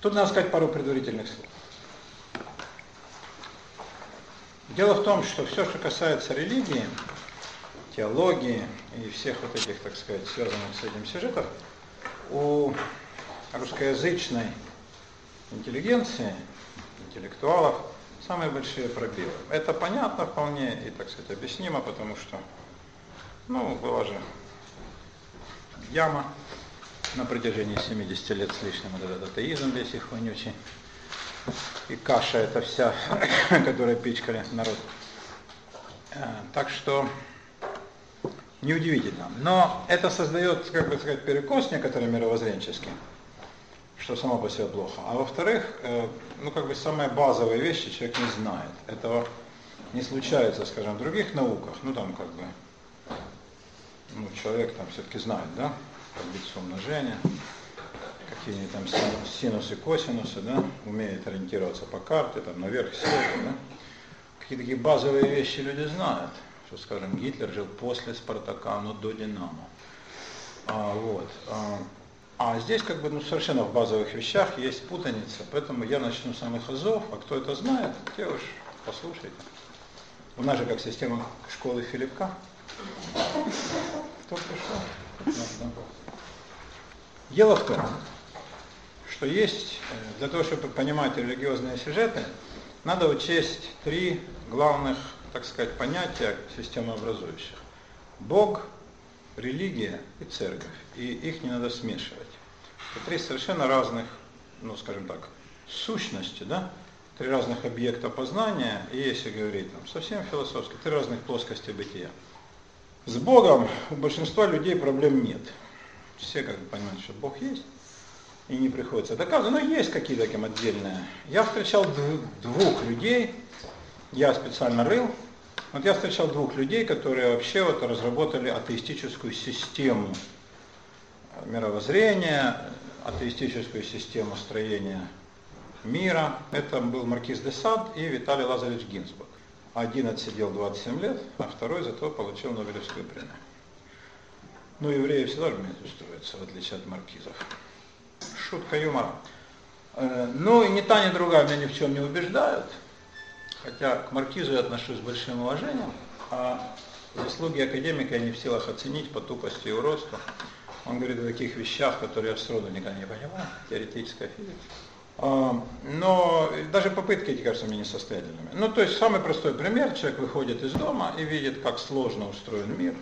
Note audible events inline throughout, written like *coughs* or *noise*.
Тут надо сказать пару предварительных слов. Дело в том, что все, что касается религии, теологии и всех вот этих, так сказать, связанных с этим сюжетов, у русскоязычной интеллигенции, интеллектуалов, самые большие пробелы. Это понятно вполне и, так сказать, объяснимо, потому что, ну, была же яма на протяжении 70 лет с лишним, вот этот атеизм весь их вонючий, и каша эта вся, *coughs* которая пичкали народ. Э, так что неудивительно. Но это создает, как бы сказать, перекос некоторый мировоззренческий, что само по себе плохо. А во-вторых, э, ну как бы самые базовые вещи человек не знает. Этого не случается, скажем, в других науках. Ну там как бы, ну человек там все-таки знает, да, таблицу умножения, какие-нибудь там синусы, косинусы, да, умеет ориентироваться по карте, там наверх, север, да. Какие такие базовые вещи люди знают что, скажем, Гитлер жил после Спартака, но до Динамо. А, вот. А, а здесь как бы ну, совершенно в базовых вещах есть путаница, поэтому я начну с самых азов, а кто это знает, те уж послушайте. У нас же как система школы Филипка. Кто пришел? Дело в том, что есть, э, для того, чтобы понимать религиозные сюжеты, надо учесть три главных так сказать, понятия системообразующих. Бог, религия и церковь. И их не надо смешивать. Это три совершенно разных, ну скажем так, сущности, да? Три разных объекта познания, и если говорить там совсем философски, три разных плоскости бытия. С Богом у большинства людей проблем нет. Все как бы понимают, что Бог есть, и не приходится доказывать, но есть какие-то там отдельные. Я встречал двух людей, я специально рыл. Вот я встречал двух людей, которые вообще вот разработали атеистическую систему мировоззрения, атеистическую систему строения мира. Это был Маркиз де Сад и Виталий Лазаревич Гинзбург. Один отсидел 27 лет, а второй зато получил Нобелевскую премию. Ну, евреи всегда умеют устроиться, в отличие от маркизов. Шутка юмора. Э, ну, и ни та, ни другая меня ни в чем не убеждают. Хотя к Маркизу я отношусь с большим уважением, а заслуги академика я не в силах оценить по тупости и уродству. Он говорит о таких вещах, которые я сроду никогда не понимаю, теоретическая физика. А, но даже попытки эти кажутся мне несостоятельными. Ну, то есть самый простой пример, человек выходит из дома и видит, как сложно устроен мир,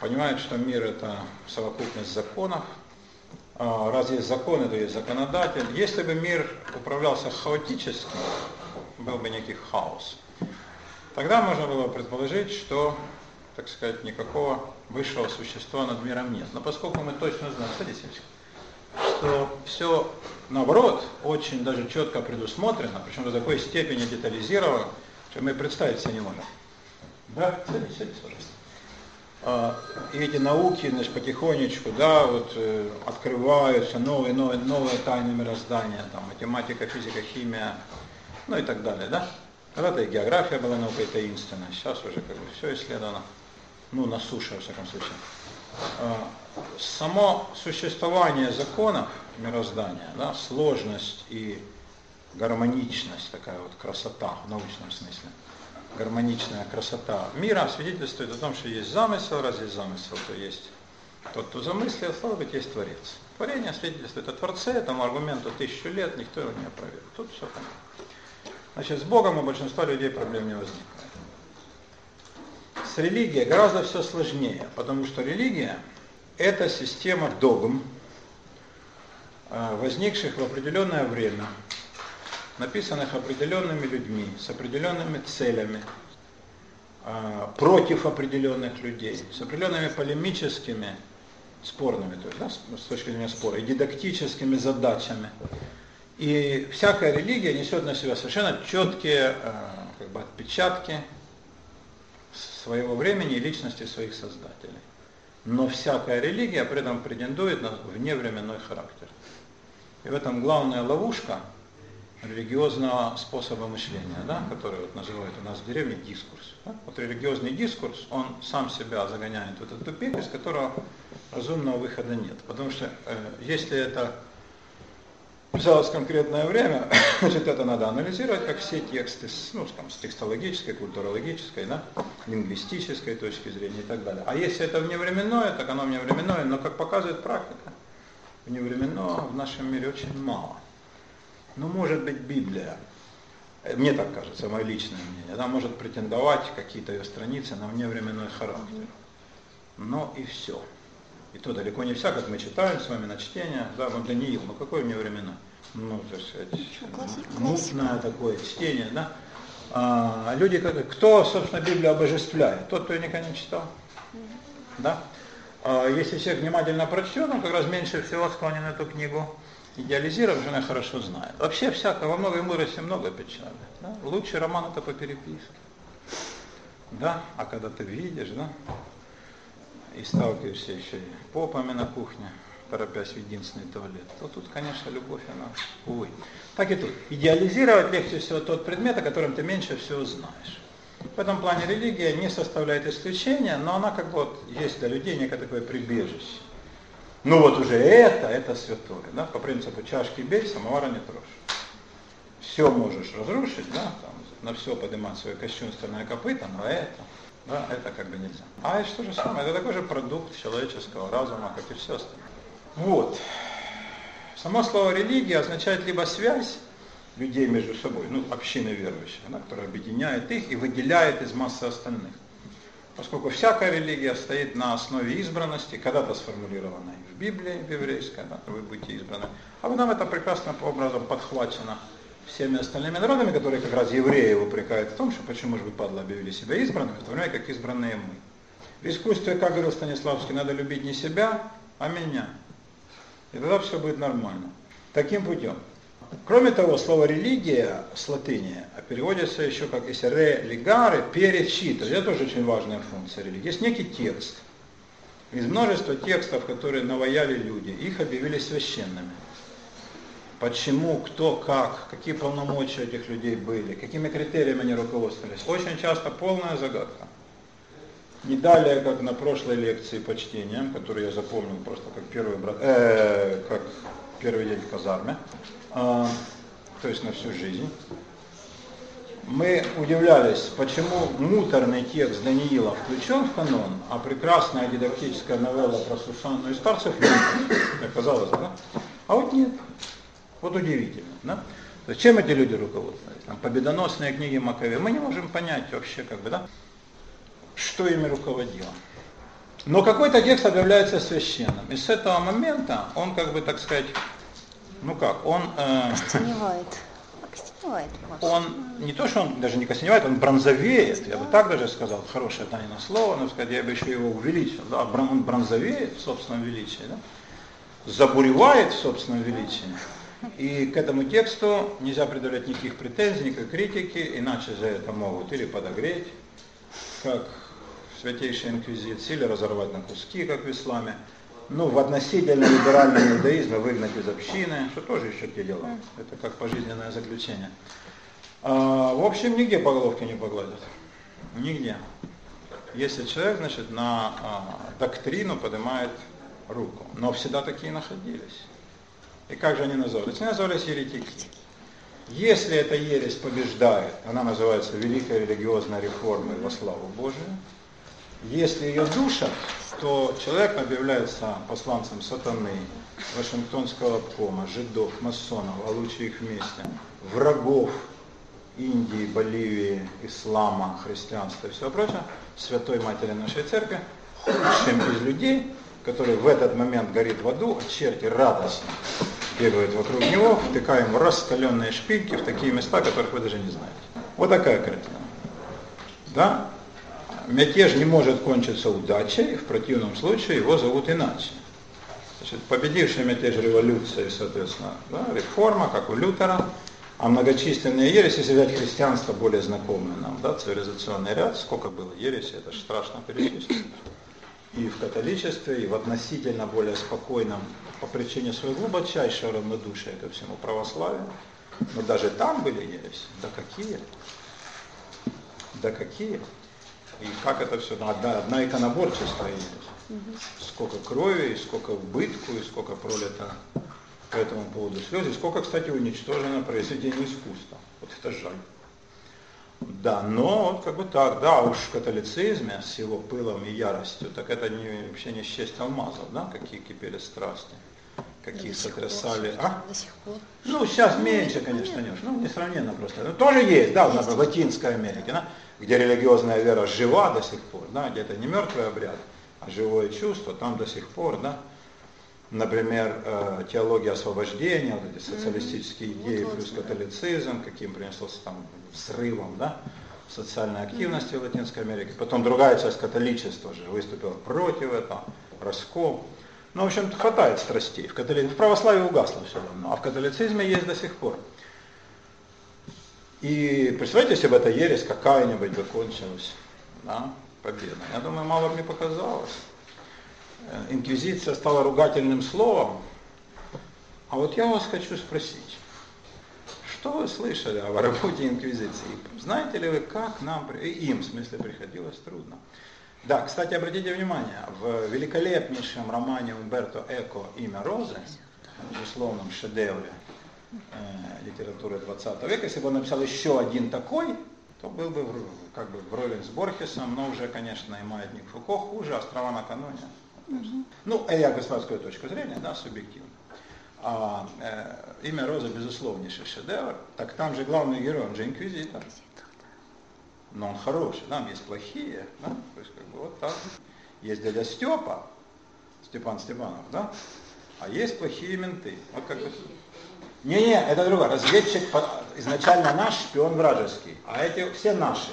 понимает, что мир это совокупность законов, а, раз есть законы, то есть законодатель. Если бы мир управлялся хаотически, был бы некий хаос. Тогда можно было предположить, что, так сказать, никакого высшего существа над миром нет. Но поскольку мы точно знаем, садитесь, что все наоборот очень даже четко предусмотрено, причем до такой степени детализировано, что мы представить себе не можем. Да, садитесь, садитесь, пожалуйста. А, и эти науки, значит, потихонечку, да, вот э, открываются новые, новые, новые тайны мироздания, там, математика, физика, химия, ну и так далее, да? Когда-то и география была наукой таинственной, сейчас уже как бы все исследовано, ну на суше, во всяком случае. А, само существование законов мироздания, да, сложность и гармоничность, такая вот красота в научном смысле, гармоничная красота мира свидетельствует о том, что есть замысел, раз есть замысел, то есть тот, кто замыслил, стало быть, есть Творец. Творение свидетельствует о Творце, этому аргументу тысячу лет, никто его не опроверг. Тут все понятно. Значит, с Богом у большинства людей проблем не возникает. С религией гораздо все сложнее, потому что религия – это система догм, э, возникших в определенное время, написанных определенными людьми, с определенными целями, э, против определенных людей, с определенными полемическими, спорными, то есть, да, с точки зрения спора, и дидактическими задачами. И всякая религия несет на себя совершенно четкие э, как бы, отпечатки своего времени и личности своих создателей. Но всякая религия при этом претендует на вневременной характер. И в этом главная ловушка религиозного способа мышления, да, который вот называют у нас в деревне дискурс. Да? Вот религиозный дискурс, он сам себя загоняет в этот тупик, из которого разумного выхода нет. Потому что э, если это Взялось конкретное время, *coughs* значит, это надо анализировать, как все тексты, ну, там, с текстологической, культурологической, да, лингвистической точки зрения и так далее. А если это вневременное, так оно вневременное, но, как показывает практика, вневременного в нашем мире очень мало. Ну, может быть, Библия, э, мне так кажется, мое личное мнение, она может претендовать какие-то ее страницы на вневременной характер. Но и все. И то далеко не вся, как мы читаем с вами на чтение, да, вот Даниил, ну какое мне времена? Ну, так сказать, мутное такое чтение, да. А, люди, кто, собственно, Библию обожествляет? Тот, кто ее никогда не читал. Да? А, если человек внимательно прочтет, он как раз меньше всего склонен эту книгу идеализировать, жена хорошо знает. Вообще всяко, во многой мудрости много печали. Да? Лучший роман это по переписке. Да, а когда ты видишь, да, и сталкиваешься еще и попами на кухне, торопясь в единственный туалет, то тут, конечно, любовь, она, увы. Так и тут. Идеализировать легче всего тот предмет, о котором ты меньше всего знаешь. В этом плане религия не составляет исключения, но она как бы вот есть для людей некое такое прибежище. Ну вот уже это, это святое, да, по принципу чашки бей, самовара не трожь. Все можешь разрушить, да, там, на все поднимать свое кощунственное копыто, но это, да, это как бы нельзя. А это что же самое, это такой же продукт человеческого разума, как и все остальное. Вот. Само слово религия означает либо связь людей между собой, ну, общины верующих, да, которая объединяет их и выделяет из массы остальных. Поскольку всякая религия стоит на основе избранности, когда-то сформулированной в Библии, в еврейской, да, вы будете избраны, а потом это прекрасным образом подхвачено всеми остальными народами, которые как раз евреи упрекают в том, что почему же вы, падла, объявили себя избранными, в то время как избранные мы. В искусстве, как говорил Станиславский, надо любить не себя, а меня. И тогда все будет нормально. Таким путем. Кроме того, слово религия с латыни переводится еще как если ре легаре, перечитывать. Это тоже очень важная функция религии. Есть некий текст. Из множества текстов, которые наваяли люди, их объявили священными почему, кто, как, какие полномочия этих людей были, какими критериями они руководствовались. Очень часто полная загадка. Не далее, как на прошлой лекции по чтениям, которую я запомнил просто как первый, брат, э, как первый день в казарме, э, то есть на всю жизнь. Мы удивлялись, почему муторный текст Даниила включен в канон, а прекрасная дидактическая новелла про Сусанну и старцев нет. Оказалось, да? А вот нет. Вот удивительно. Да? То чем эти люди руководствовались? Там, победоносные книги Маковея. Мы не можем понять вообще, как бы, да, что ими руководило. Но какой-то текст объявляется священным. И с этого момента он, как бы, так сказать, ну как, он... Э. Он не то, что он даже не костеневает, он бронзовеет, я бы так даже сказал, хорошее Танина слово, но сказать, я бы еще его увеличил, да, он бронзовеет в собственном величии, да, забуревает в собственном величии, и к этому тексту нельзя предъявлять никаких претензий, никакой критики, иначе за это могут или подогреть, как в Святейшей Инквизиции, или разорвать на куски, как в исламе, ну, в относительно либеральном иудаизме выгнать из общины, что тоже еще те дела. Это как пожизненное заключение. А, в общем, нигде по головке не погладят. Нигде. Если человек, значит, на а, доктрину поднимает руку. Но всегда такие находились. И как же они назывались? Они назывались еретики. Если эта ересь побеждает, она называется Великой религиозной реформой во славу Божию. Если ее душат, то человек объявляется посланцем сатаны, Вашингтонского обкома, жидов, масонов, а лучше их вместе, врагов Индии, Боливии, ислама, христианства и все прочее, святой матери нашей церкви, худшим из людей, который в этот момент горит в аду, а черти радостно бегают вокруг него, втыкаем в раскаленные шпильки в такие места, которых вы даже не знаете. Вот такая картина. Да? Мятеж не может кончиться удачей, в противном случае его зовут иначе. Значит, победивший мятеж революция, соответственно, да, реформа, как у Лютера, а многочисленные ереси, если взять христианство более знакомое нам, да, цивилизационный ряд, сколько было ереси, это же страшно перечислить и в католичестве, и в относительно более спокойном, по причине своего глубочайшего равнодушия ко всему православию. Но даже там были ереси. Да какие? Да какие? И как это все, одна, одна иконоборческая ересь. Сколько крови, и сколько убытку, и сколько пролито по этому поводу слезы. Сколько, кстати, уничтожено произведений искусства. Вот это жаль. Да, но вот как бы так, да, уж в католицизме с его пылом и яростью, так это не, вообще не счесть алмазов, да, какие кипели страсти, какие до сотрясали. Пор, а? До сих пор. Ну, сейчас Ну, меньше, это конечно. Нюш, ну, несравненно просто. Но тоже есть, да, Есть. в Латинской Америке, да, где религиозная вера жива до сих пор, да, где это не мертвый обряд, а живое чувство, там до сих пор, да, например, э, теология освобождения, вот эти социалистические идеи, Вот, плюс вот, католицизм, каким принеслось там взрывом, да, социальной активности в Латинской Америке. Потом другая часть католичества же выступила против этого, раскол. Ну, в общем, хватает страстей. В, католи... в православии угасло все давно, а в католицизме есть до сих пор. И представьте, если бы эта ересь какая-нибудь бы кончилась, да, победа. Я думаю, мало бы не показалось. Э, Инквизиция стала ругательным словом. А вот я вас хочу спросить, что вы слышали о работе Инквизиции? Знаете ли вы, как нам, им, в смысле, приходилось трудно? Да, кстати, обратите внимание, в великолепнейшем романе Умберто Эко «Имя Розы», безусловном шедевре литературы 20 века, если бы он написал еще один такой, то был бы как бы вровень с Борхесом, но уже, конечно, и маятник Фуко хуже, острова накануне. Ну, э, я господскую точку зрения, да, субъективно. А э, имя Розы безусловнейший шедевр, так там же главный герой, он же инквизитор. Но он хороший, там есть плохие, да, то есть как бы вот так. Есть дядя Степа, Степан Степанов, да, а есть плохие менты. Вот как бы... Не-не, это другое. Разведчик изначально наш, шпион вражеский, а эти все наши.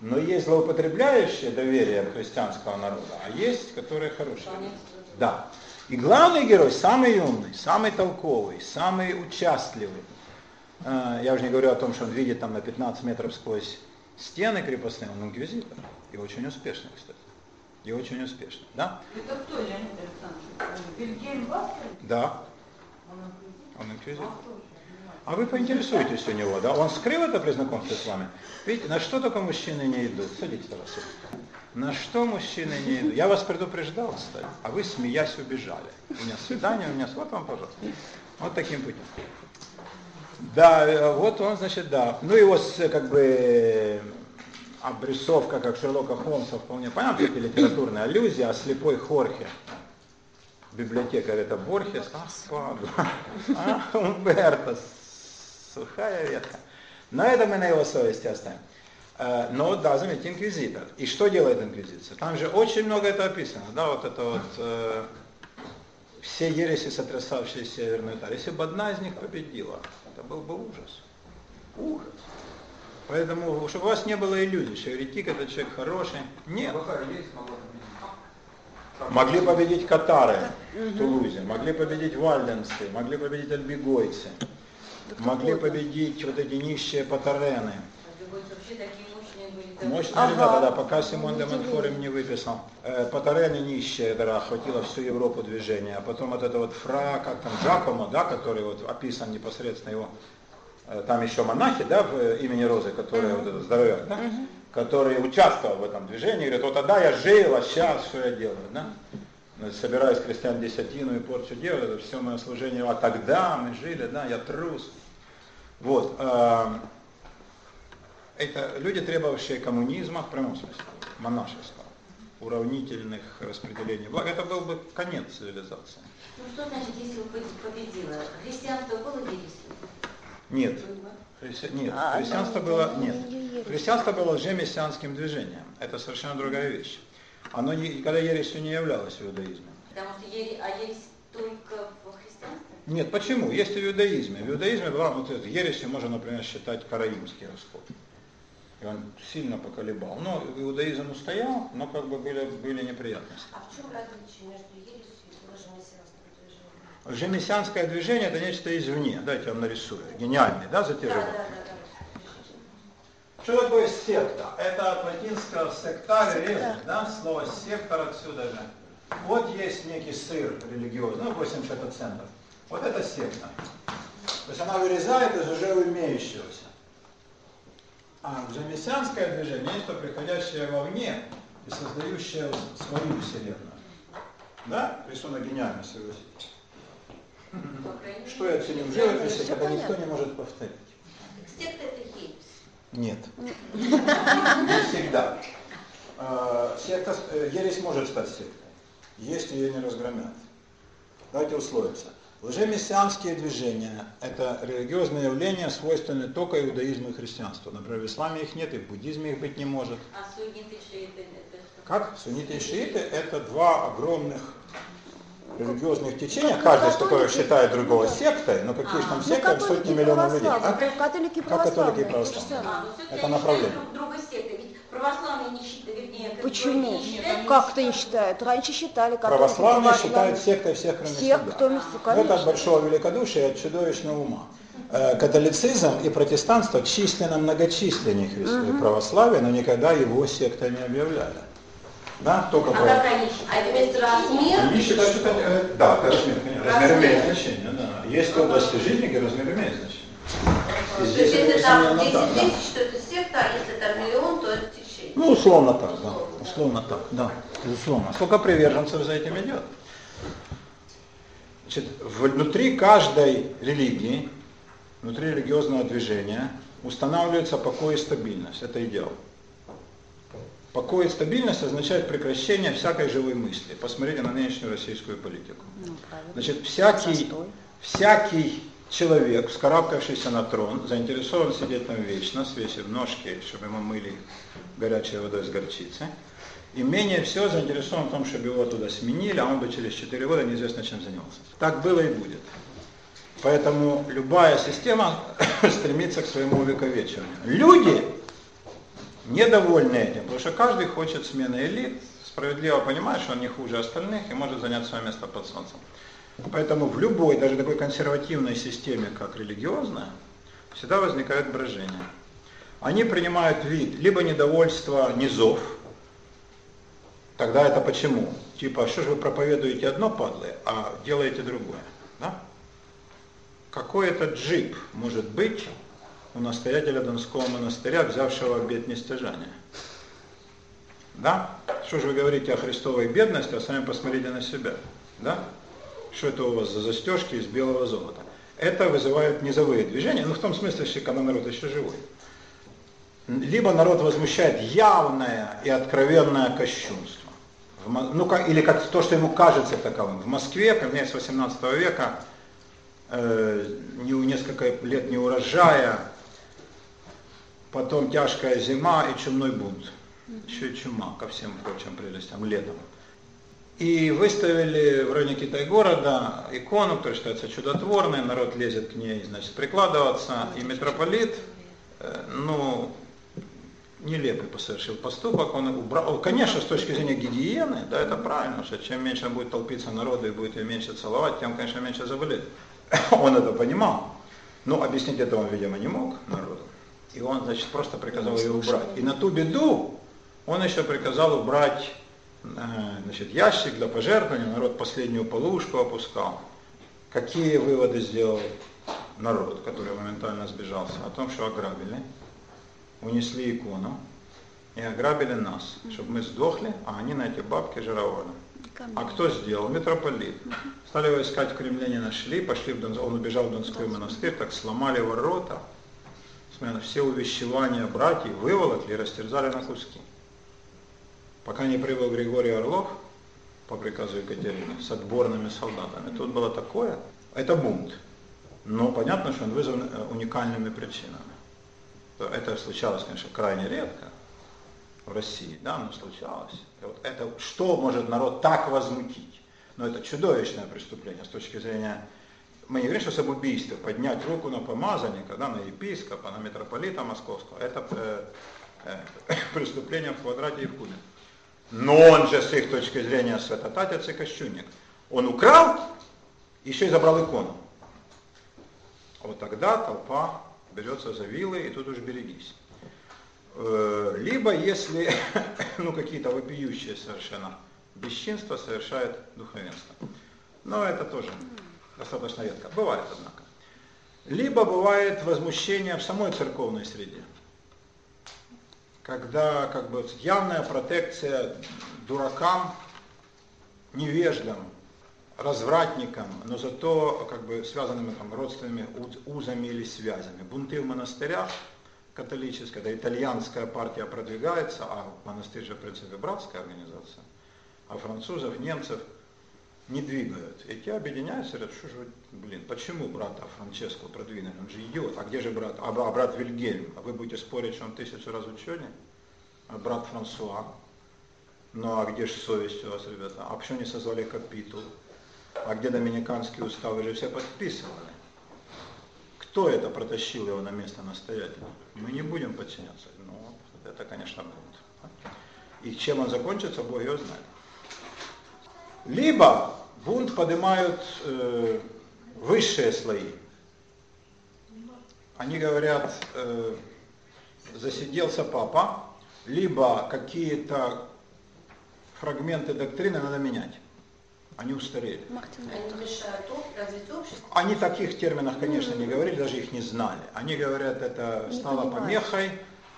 Но есть злоупотребляющие доверием христианского народа, а есть, которые хорошие. Да. И главный герой самый умный, самый толковый, самый участливый. Э, Я уже не говорю о том, что он видит там на 15 метров сквозь стены крепостные, он инквизитор. И очень успешный, кстати. И очень успешный. Да? Это кто, Леонид Александрович? Вильгельм Васкер? Да, Он инквизитор? Он инквизитор. А вы поинтересуетесь у него, да? Он скрыл это при знакомстве с вами? Видите, на что только мужчины не идут. Садитесь, Тарас. На что мужчины не идут? Я вас предупреждал, кстати, а вы, смеясь, убежали. У меня свидание, у меня... Вот вам, пожалуйста. Вот таким путем. Да, э, вот он, значит, да. Ну, его с, как бы э, обрисовка, как Шерлока Холмса, вполне понятна, это литературная аллюзия, а слепой Хорхе. Библиотекарь это Борхес, а, а, Умберто, сухая ветка. Но это мы на его совести оставим. Э, Но да, заметьте, инквизитор. И что делает инквизиция? Там же очень много это описано, да, вот это вот э, все ереси, сотрясавшие Северную Италию. Если бы одна из них победила, это был бы ужас. Ужас. Поэтому, чтобы у вас не было иллюзий, что еретик это человек хороший. Нет. Могли победить катары в Тулузе, могли победить вальденцы, могли победить альбегойцы, могли победить вот эти нищие патарены. Альбегойцы вообще такие мощные были. да. Мощные Ага. ребята, да, пока Симон де Монфор им не выписал. Э, Патарены нищие, да, охватило всю Европу движение. А потом вот это вот фра, как там, Джакомо, да, который вот описан непосредственно его, э, там еще монахи, да, в э, имени Розы, которые вот этот здоровяк, да, который участвовал в этом движении, говорит, вот тогда я жил, а сейчас что я делаю, да? Ну, Собираю с крестьян десятину и порчу делаю, это все мое служение, а тогда мы жили, да, я трус. Вот. эм, это люди, требовавшие коммунизма в прямом смысле, монашества, уравнительных распределений благ. Это был бы конец цивилизации. Ну что значит, если победила? Христианство было ересью? Нет. Христи- Нет, А, христианство было, нет. Христианство было лжемессианским движением. Это совершенно другая вещь. Оно никогда ересью не являлось в иудаизме. Потому что ере... а ересь только в христианстве? Нет, почему? Есть и в иудаизме. В иудаизме была вот эта ересью можно, например, считать караимский расход. И он сильно поколебал. Но иудаизм устоял, но как бы были, были неприятности. А в чем различие между ересью Лжемессианское движение это нечто извне. Дайте я вам нарисую. Гениальный, да, затяжной? да, да, да. Что такое секта? Это от латинского сектаре, Секта. да, слово сектор отсюда же. Вот есть некий сыр религиозный, ну 80 центов. Вот это секта. То есть она вырезает из уже имеющегося. А мессианское движение нечто приходящее вовне и создающее свою вселенную. Да? Рисунок гениальный, согласитесь. Что я ценю в живописи, когда никто не может повторить? Секта это хейт. Нет. Не всегда. Э, Секта, э, ересь может стать сектой, если ее не разгромят. Давайте условимся. Лжемессианские движения – это религиозные явления, свойственные только иудаизму и христианству. Например, в исламе их нет, и в буддизме их быть не может. А сунниты, шииты это что? Как? Сунниты и шииты – это два огромных религиозных течения, как каждый которых считает другого сектой, но какие же там Ну, секты, сотни католики миллионов людей. А? католики Как католики и православные, то же православные? самое. А, ну Это направление. считают друг друга сектой. Ведь православные не считают, вернее, как Почему? не считают. Как-то не считают. Раньше считали католики Православные православные. считают сектой всех, кроме Всех, себя. кто конечно. это от большого великодушия и от чудовищного ума. Э, Католицизм и протестанство численно многочисленнее христиан православия, но никогда его сектой не объявляли. Да, только А про- как они? А это есть размер? Они считают, что это, э, да, это размер, конечно. Размер Размер. имеет значение, да. Есть области жизни, где размер имеет значение. И То есть если там несомненно, 10 так, да. тысяч, то это секта, а если там миллион, то это течение. Ну, условно так, да. Условно так, да. Безусловно. Сколько приверженцев за этим идет? Значит, внутри каждой религии, внутри религиозного движения устанавливается покой и стабильность. Это идеал. Покой и стабильность означает прекращение всякой живой мысли. Посмотрите на нынешнюю российскую политику. Ну, правильно. Значит, всякий, Застой. всякий человек, вскарабкавшийся на трон, заинтересован сидеть там вечно, свесив ножки, чтобы ему мыли горячей водой с горчицы. И менее всего заинтересован в том, чтобы его туда сменили, а он бы через 4 года неизвестно чем занимался. Так было и будет. Поэтому любая система *coughs* стремится к своему увековечиванию. Люди недовольны этим, потому что каждый хочет смены элит, справедливо понимает, что он не хуже остальных и может занять свое место под солнцем. Поэтому в любой, даже такой консервативной системе, как религиозная, всегда возникает брожение. Они принимают вид либо недовольства низов, тогда это почему? Типа, что же вы проповедуете одно, падлы, а делаете другое? Да? Какой это джип может быть у настоятеля Донского монастыря, взявшего обет нестяжания? Да? Что же вы говорите о христовой бедности, а сами посмотрите на себя? Да? Что это у вас за застежки из белого золота? Это вызывает низовые движения, ну в том смысле, что когда народ еще живой. Либо народ возмущает явное и откровенное кощунство. В ну, или как то, что ему кажется таковым. В Москве, конец 18 века, э, не, несколько лет не урожая, потом тяжкая зима и чумной бунт. Еще чума ко всем прочим прелестям летом. И выставили в районе Китай-города икону, которая считается чудотворной, народ лезет к ней, значит, прикладываться, и митрополит, э, ну, нелепый совершил поступок, он убрал, он, конечно, с точки зрения гигиены, да, это правильно, что чем меньше будет толпиться народу и будет ее меньше целовать, тем, конечно, меньше заболеет. *coughs* Он это понимал, но объяснить это он, видимо, не мог народу. И он, значит, просто приказал ее убрать. И на ту беду он еще приказал убрать э, значит, ящик для пожертвований, народ последнюю полушку опускал. Какие выводы сделал народ, который моментально сбежался? О том, что ограбили, унесли икону и ограбили нас, чтобы мы сдохли, а они на эти бабки жировали. А кто сделал? Митрополит. Стали его искать в Кремле, не нашли, пошли в Дон... он убежал в Донской монастырь, так сломали ворота, смотря на все увещевания братьев, выволокли и растерзали на куски. Пока не прибыл Григорий Орлов по приказу Екатерины с отборными солдатами. Тут было такое, это бунт. Но понятно, что он вызван э, уникальными причинами. То Это случалось, конечно, крайне редко в России, да, но случалось. И вот это, что может народ так возмутить? Но это чудовищное преступление с точки зрения, мы не говорим, что самоубийство, поднять руку на помазанника, да, на епископа, на митрополита московского, это э, э, *coughs* преступление в квадрате и в кубе. Но он же с их точки зрения святотатец и кощунник. Он украл, еще и забрал икону. Вот тогда толпа берется за вилы, и тут уж берегись. Э, Либо если *coughs* ну, какие-то вопиющие совершенно бесчинства совершает духовенство. Но это тоже достаточно редко. Бывает, однако. Либо бывает возмущение в самой церковной среде. Когда как бы явная протекция дуракам, невеждам, развратником, но зато как бы связанными там, родственными узами или связями. Бунты в монастырях католическая, да, итальянская партия продвигается, а монастырь же, в принципе, братская организация, а французов, немцев не двигают. И те объединяются говорят, что же, блин, почему брата Франческо продвинули, он же идиот, а где же брат, а, а брат Вильгельм, а вы будете спорить, что он тысячу раз ученый, а брат Франсуа, ну а где же совесть у вас, ребята, а почему не созвали капитул, а где доминиканские уставы же все подписывали? Кто это протащил его на место настоятеля? Мы не будем подчиняться. Ну, это, конечно, бунт. И чем он закончится, Бог его знает. Либо бунт поднимают э, высшие слои. Они говорят, э, засиделся папа, либо какие-то фрагменты доктрины надо менять. Они устарели. Они мешают. Они таких терминах, конечно, не говорили, даже их не знали. Они говорят, это стало помехой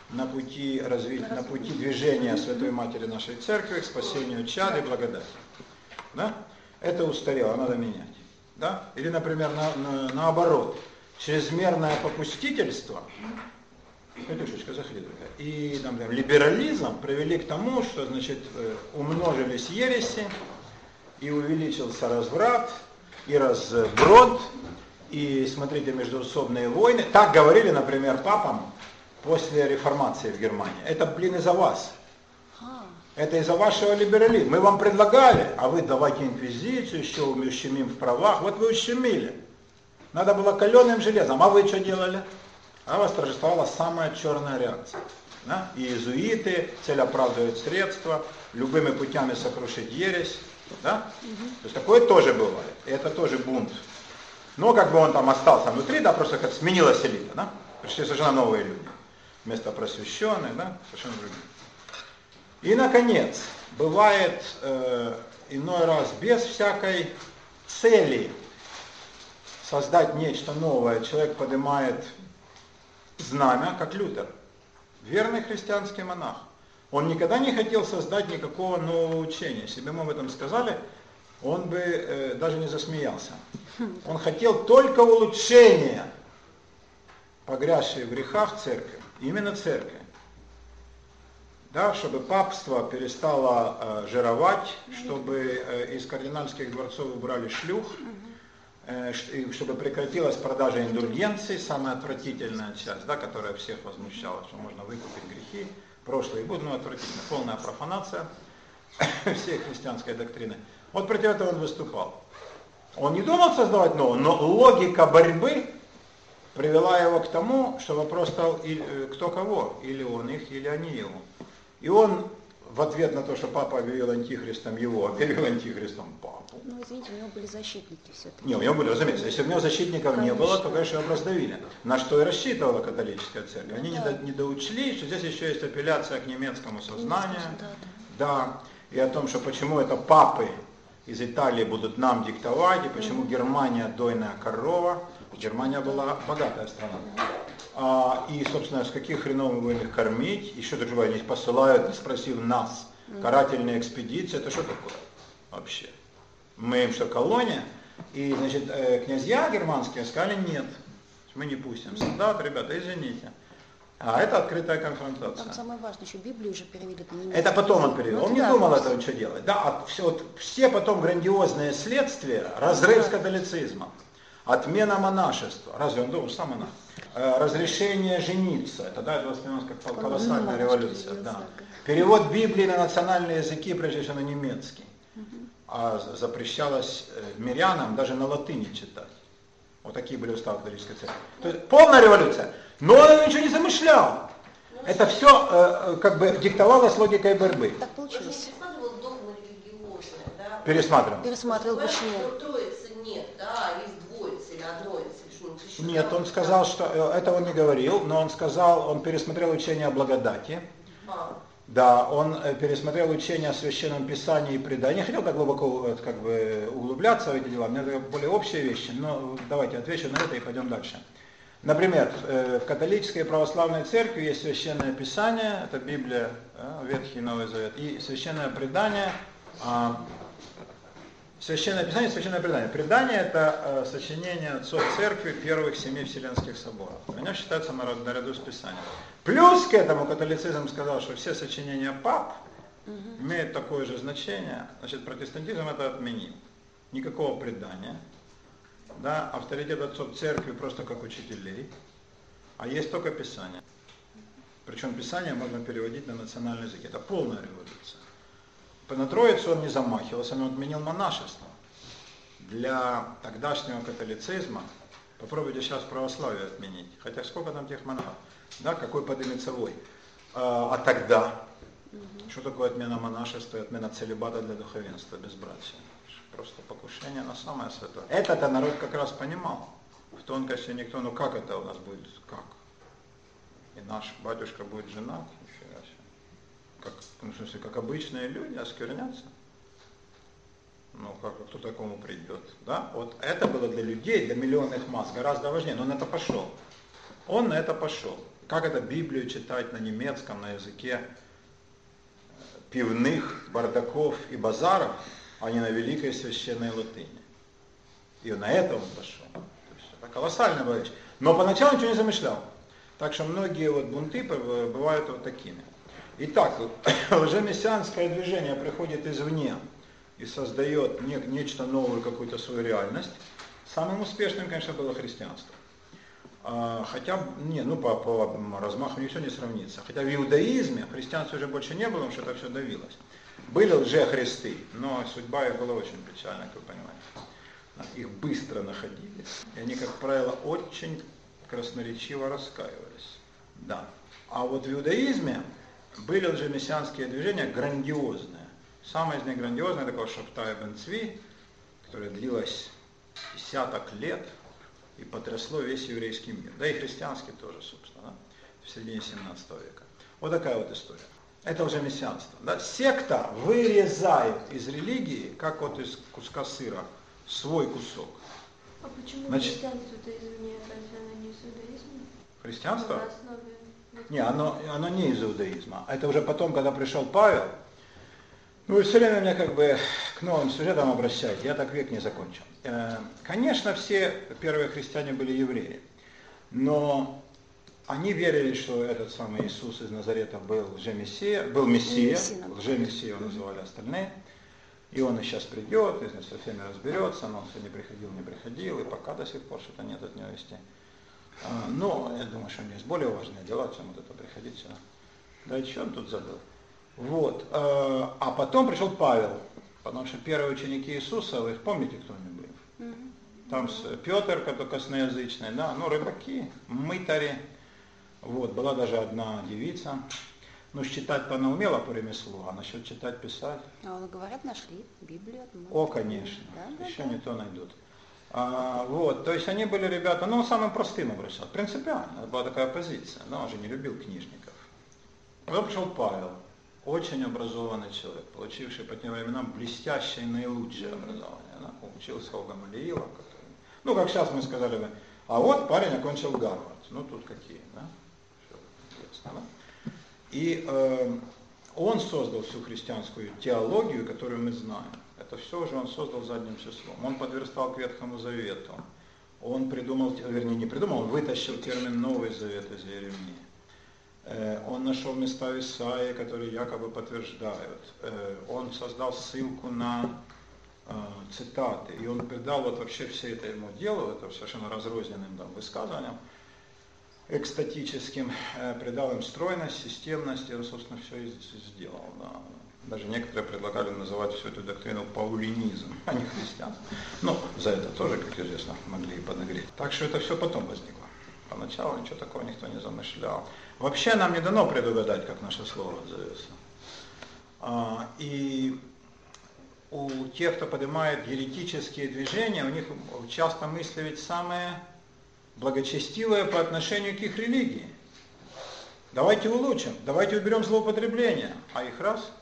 на пути, развития, на пути движения Святой Матери нашей Церкви к спасению чад и благодати. Да? Это устарело, надо менять. Да? Или, например, на, на, наоборот, чрезмерное попустительство, Катюшечка, захли, и например, либерализм привели к тому, что значит, э, умножились ереси, и увеличился разврат, и разброд, и, смотрите, междуусобные войны. Так говорили, например, папам после реформации в Германии. Это, блин, из-за вас. Это из-за вашего либерализма. Мы вам предлагали, а вы давайте инквизицию, еще ущемим в правах. Вот вы ущемили. Надо было каленым железом. А вы что делали? А вас торжествовала самая черная реакция. Да? И иезуиты, цель оправдывает средства, любыми путями сокрушить ересь. Да? Угу. То есть такое тоже бывает. И это тоже бунт. Но как бы он там остался внутри, да, просто как сменилась элита, да? Пришли совершенно новые люди. Вместо просвещенных, да, совершенно другие. И, наконец, бывает э, иной раз без всякой цели создать нечто новое. Человек поднимает знамя, как Лютер, верный христианский монах. Он никогда не хотел создать никакого нового учения. Если бы ему об этом сказали, он бы э, даже не засмеялся. Он хотел только улучшения, погрязшей в грехах церкви, именно церкви. Да, чтобы папство перестало э, жировать, чтобы э, из кардинальских дворцов убрали шлюх, э, чтобы прекратилась продажа индульгенций, самая отвратительная часть, да, которая всех возмущала, что можно выкупить грехи прошлое и будущее, ну, отвратительно, полная профанация *coughs* всей христианской доктрины. Вот против этого он выступал. Он не думал создавать новое, но логика борьбы привела его к тому, что вопрос стал, э, кто кого, или он их, или они его. И он в ответ на то, что папа объявил антихристом его, объявил антихристом папу. Ну, извините, у него были защитники все-таки. Не, у него были, разумеется. Если у него защитников конечно. не было, то, конечно, его раздавили. На что и рассчитывала католическая церковь. Они да. не доучли, что здесь еще есть апелляция к немецкому сознанию. Да, да. да. И о том, что почему это папы из Италии будут нам диктовать, и почему Германия дойная корова. Германия была богатая страна. А, и, собственно, с каких хренов мы будем их кормить, еще другое, они посылают, спросив нас, карательные экспедиции, это что такое вообще? Мы им что, колония? И, значит, э, князья германские сказали, нет, мы не пустим солдат, ребята, извините. А это открытая конфронтация. Там самое важное, еще Библию уже перевели на немецкий. Это потом он перевел. Ну, он не да, думал этого, что делать. Да, а все, вот, все потом грандиозные следствия, разрыв с католицизмом, отмена монашества. Разве он думал, что сам монах? Э, разрешение жениться, это да, это воспринималось как колоссальная революция. Да. Перевод Библии на национальные языки, прежде всего на немецкий. А запрещалось э, мирянам даже на латыни читать. Вот такие были уставы католической церкви. То есть полная революция. Но он ничего не замышлял. Это все э, как бы диктовалось логикой борьбы. Так получилось. Пересматривал. Пересматривал, почему? Троицы нет, да, есть двоицы или одноицы. Нет, он сказал, что э, это он не говорил, но он сказал, он пересмотрел учение о благодати. А. Да, он э, пересмотрел учение о священном писании и предании. Не хотел так глубоко э, как бы, углубляться в эти дела, мне это более общие вещи, но давайте отвечу на это и пойдем дальше. Например, в католической и православной церкви есть священное писание, это Библия, Ветхий и Новый Завет, и священное предание, а, Священное Писание, Священное Предание. Предание – это э, сочинение отцов церкви первых семи вселенских соборов. Они считаются народ, наряду с Писанием. Плюс к этому католицизм сказал, что все сочинения пап имеют такое же значение. Значит, протестантизм это отменил. Никакого предания. Да, авторитет отцов церкви просто как учителей. А есть только Писание. Причем Писание можно переводить на национальный язык. Это полная революция. На Троицу он не замахивался, но он отменил монашество. Для тогдашнего католицизма, попробуйте сейчас православие отменить, хотя сколько там тех монахов, да, какой поднимется вой. А, а тогда, угу. что такое отмена монашества и отмена целебата для духовенства, безбрачия? Просто покушение на самое святое. Это-то народ как раз понимал. В тонкости никто, ну как это у нас будет, как? И наш батюшка будет женат, как, ну, в смысле, как обычные люди оскверняться. Ну, как, кто такому придет? Да? Вот это было для людей, для миллионных масс гораздо важнее, но он это пошел. Он на это пошел. Как это Библию читать на немецком, на языке э, пивных, бардаков и базаров, а не на великой священной латыни. И на это он пошел. То есть это колоссальная вещь. Но поначалу ничего не замышлял. Так что многие вот бунты бывают вот такими. Итак, *coughs* лжемессианское движение приходит извне и создает не, нечто новое, какую-то свою реальность. Самым успешным, конечно, было христианство. А, хотя, не, ну по, по размаху ничего не сравнится. Хотя в иудаизме христианства уже больше не было, потому что это все давилось. Были лже-христы, но судьба их была очень печальная, как вы понимаете. Их быстро находили, и они, как правило, очень красноречиво раскаивались. Да. А вот в иудаизме были уже мессианские движения грандиозные. Самое из них грандиозное такое Шафтая бен Цви, которое длилось десяток лет и потрясло весь еврейский мир. Да и христианский тоже, собственно, да, в середине 17 века. Вот такая вот история. Это уже мессианство. Да? Секта вырезает из религии, как вот из куска сыра, свой кусок. А почему Значит, христианство это извне, разве оно не из иудаизма? Христианство? На основе не, оно, оно не из иудаизма. Это уже потом, когда пришел Павел, ну вы все время меня как бы к новым сюжетам обращаете, я так век не закончил. Э, конечно, все первые христиане были евреи, но они верили, что этот самый Иисус из Назарета был лже-мессия, был Мессия, лже-мессия его называли остальные, и он и сейчас придет, и со всеми разберется, но он все не приходил, не приходил, и пока до сих пор что-то нет от него вести. А, но я думаю, что у меня есть более важные дела, чем вот это приходить сюда. Да и что он тут забыл? Вот. А, а потом пришел Павел, потому что первые ученики Иисуса, вы их помните, кто они были? Там Петр, который косноязычный, да, ну рыбаки, мытари. Вот, была даже одна девица. Ну, считать-то она умела по ремеслу, а насчет читать, писать. А говорят, нашли Библию. О, конечно. Да, Еще да, не то найдут. А, вот, то есть они были ребята, ну, самым простым обращался, принципиально, была такая позиция, но он же не любил книжников. Потом пришел Павел, очень образованный человек, получивший по тем временам блестящее наилучшее образование. Да? Учился у Гамалиила, который... ну, как сейчас мы сказали бы, а вот парень окончил Гарвард, ну, тут какие, да? Ясно, да? И э, он создал всю христианскую теологию, которую мы знаем. Это все уже он создал задним числом. Он подверстал к Ветхому Завету. Он придумал, вернее не придумал, вытащил термин Новый Завет из Иеремии. Э, он нашел места в Исаии, которые якобы подтверждают. Э, он создал ссылку на э, цитаты. И он придал вот вообще все это ему делу, это совершенно разрозненным там, высказываниям, экстатическим, придал им стройность, системность, и он, собственно, все и сделал. Да. Даже некоторые предлагали называть всю эту доктрину паулинизм, а не христианство. Но за это тоже, как известно, могли и подогреть. Так что это все потом возникло. Поначалу ничего такого никто не замышлял. Вообще нам не дано предугадать, как наше слово отзовется. А, и у тех, кто поднимает еретические движения, у них часто мысли ведь самые благочестивые по отношению к их религии. Давайте улучшим, давайте уберем злоупотребление, а их раз –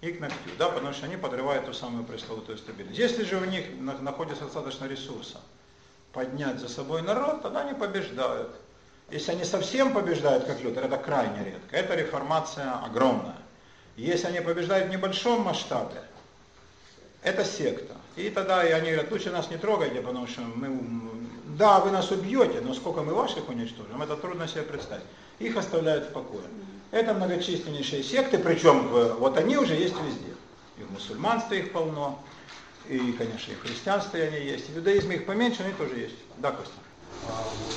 и к ногтю, да, потому что они подрывают ту самую пресловутую стабильность. Если же у них находится достаточно ресурса поднять за собой народ, тогда они побеждают. Если они совсем побеждают, как Лютер, это крайне редко. Это реформация огромная. Если они побеждают в небольшом масштабе, Это секта. И тогда и они говорят, лучше нас не трогайте, потому что мы, да, вы нас убьете, но сколько мы ваших уничтожим, это трудно себе представить. Их оставляют в покое. Это многочисленнейшие секты, причем вот они уже есть везде. И в мусульманстве их полно, и, конечно, и в христианстве они есть, и в иудаизме их поменьше, они тоже есть. Да, Костя? А вот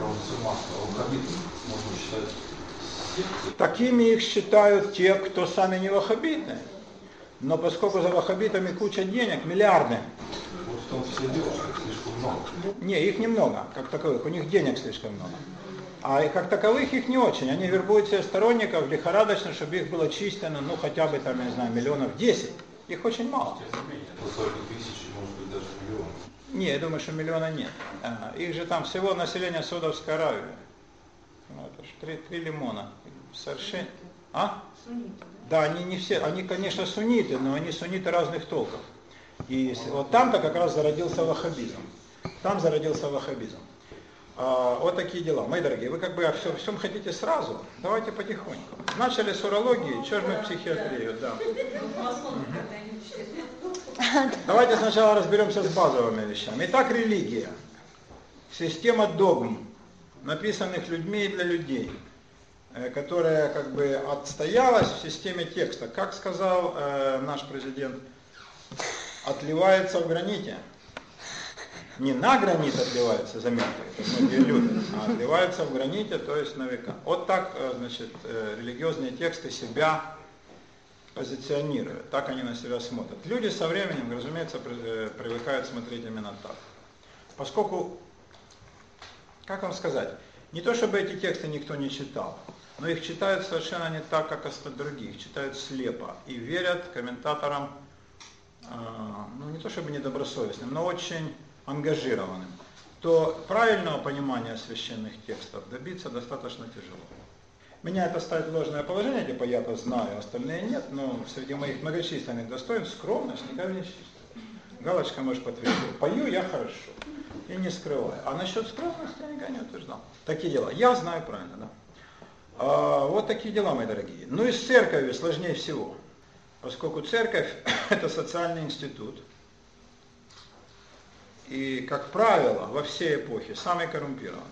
э, ваххабитов можно считать? Такими их считают те, кто сами не ваххабиты. Но поскольку за ваххабитами куча денег, миллиарды. Вот в том все дело, слишком много. Не, их немного, как таковых, у них денег слишком много. А как таковых их не очень. Они вербуют себе сторонников лихорадочно, чтобы их было численно, ну хотя бы там, я не знаю, миллионов 10. Их очень мало. Сотни тысяч, может быть, даже миллион. Не, я думаю, что миллиона нет. Их же там всего население Саудовской Аравии. Ну, это же три, три лимона. Совершенно... А? Да, они не все, они, конечно, сунниты, но они сунниты разных толков. И вот там-то как раз зародился ваххабизм. Там зародился ваххабизм. А, вот такие дела. Мои дорогие, вы как бы о всем, всем хотите сразу? Давайте потихоньку. Начали с урологии, что же мы психиатрию, да. Давайте сначала разберемся с базовыми вещами. Итак, религия. Система догм, написанных людьми и для людей, э, которая как бы отстоялась в системе текста. Как сказал э, наш президент, отливается в граните не на гранит отливается, заметьте, многие люди, а отливается в граните, то есть на века. Вот так, э, значит, э, религиозные тексты себя позиционируют, так они на себя смотрят. Люди со временем, разумеется, э, привыкают смотреть именно так. Поскольку, как вам сказать, не то чтобы эти тексты никто не читал, но их читают совершенно не так, как других, читают слепо и верят комментаторам, ну не то чтобы недобросовестным, но очень ангажированным, то правильного понимания священных текстов добиться достаточно тяжело. Меня это ставит в ложное положение, типа я-то знаю, остальные нет, но среди моих многочисленных достоинств скромность никогда не чистая. Галочка может подтвердить. Пою я хорошо. И не скрываю. А насчет скромности я никогда не утверждал. Такие дела. Я знаю правильно, да. А, вот такие дела, мои дорогие. Ну и с церковью сложнее всего. Поскольку церковь это социальный институт, и, как правило, во все эпохи самый коррумпированный.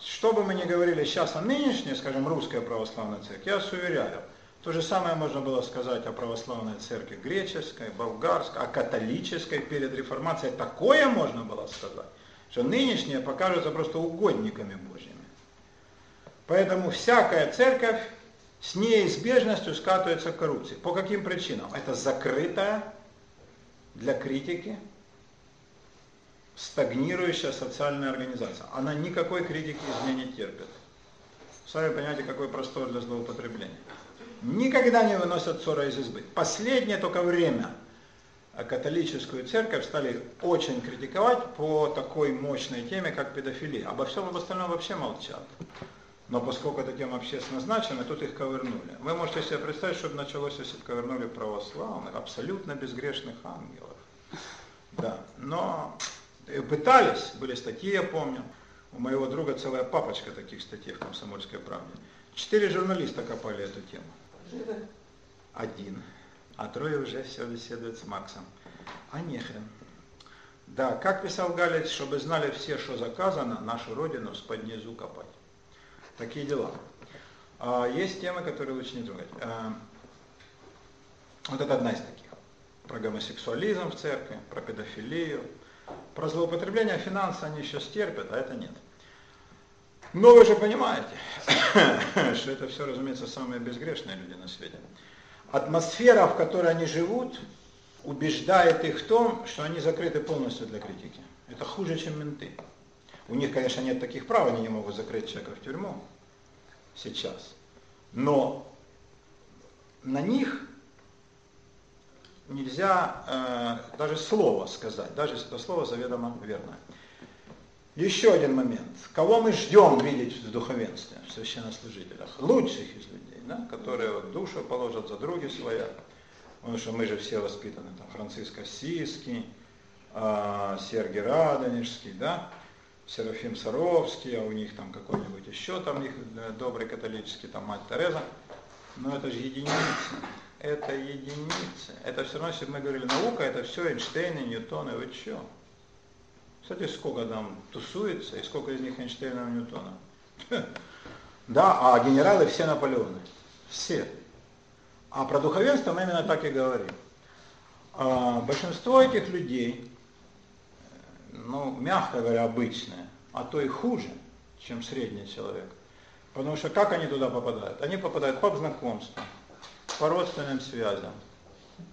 Что бы мы ни говорили сейчас о нынешней, скажем, русской православной церкви, я вас уверяю, то же самое можно было сказать о православной церкви греческой, болгарской, о католической перед реформацией. Такое можно было сказать, что нынешние покажутся просто угодниками Божьими. Поэтому всякая церковь с неизбежностью скатывается к коррупции. По каким причинам? Это закрытая для критики стагнирующая социальная организация. Она никакой критики из не терпит. Сами понимаете, какой простор для злоупотребления. Никогда не выносят ссора из избы. Последнее только время католическую церковь стали очень критиковать по такой мощной теме, как педофилия. Обо всем об остальном вообще молчат. Но поскольку эта тема общественно значима, тут их ковырнули. Вы можете себе представить, чтобы началось, если бы ковырнули православных, абсолютно безгрешных ангелов. Да, но пытались, были статьи, я помню. У моего друга целая папочка таких статей в «Комсомольской правде». Четыре журналиста копали эту тему. Один. А трое уже все беседуют с Максом. А нехрен. Да, как писал Галец, чтобы знали все, что заказано, нашу родину с поднизу копать. Такие дела. А есть темы, которые лучше не трогать. А, вот это одна из таких. Про гомосексуализм в церкви, про педофилию, про злоупотребление финансы они еще стерпят, а это нет. Но вы же понимаете, *coughs* что это все, разумеется, самые безгрешные люди на свете. Атмосфера, в которой они живут, убеждает их в том, что они закрыты полностью для критики. Это хуже, чем менты. У них, конечно, нет таких прав, они не могут закрыть человека в тюрьму сейчас. Но на них нельзя э, даже слово сказать, даже если это слово заведомо верное. Еще один момент. Кого мы ждем видеть в духовенстве, в священнослужителях? Лучших из людей, да, которые вот душу положат за други своя. Потому что мы же все воспитаны, там, Франциск Ассийский, э, Сергий Радонежский, да, Серафим Саровский, а у них там какой-нибудь еще там их э, добрый католический, там мать Тереза. Но это же единицы. Это единицы. Это все равно, если бы мы говорили, наука это все Эйнштейны, Ньютоны, вы что? Кстати, сколько там тусуется, и сколько из них Эйнштейна и Ньютона. Да, а генералы все Наполеоны. Все. А про духовенство мы именно так и говорим. А большинство этих людей, ну, мягко говоря, обычные, а то и хуже, чем средний человек. Потому что как они туда попадают? Они попадают по знакомству, по родственным связям.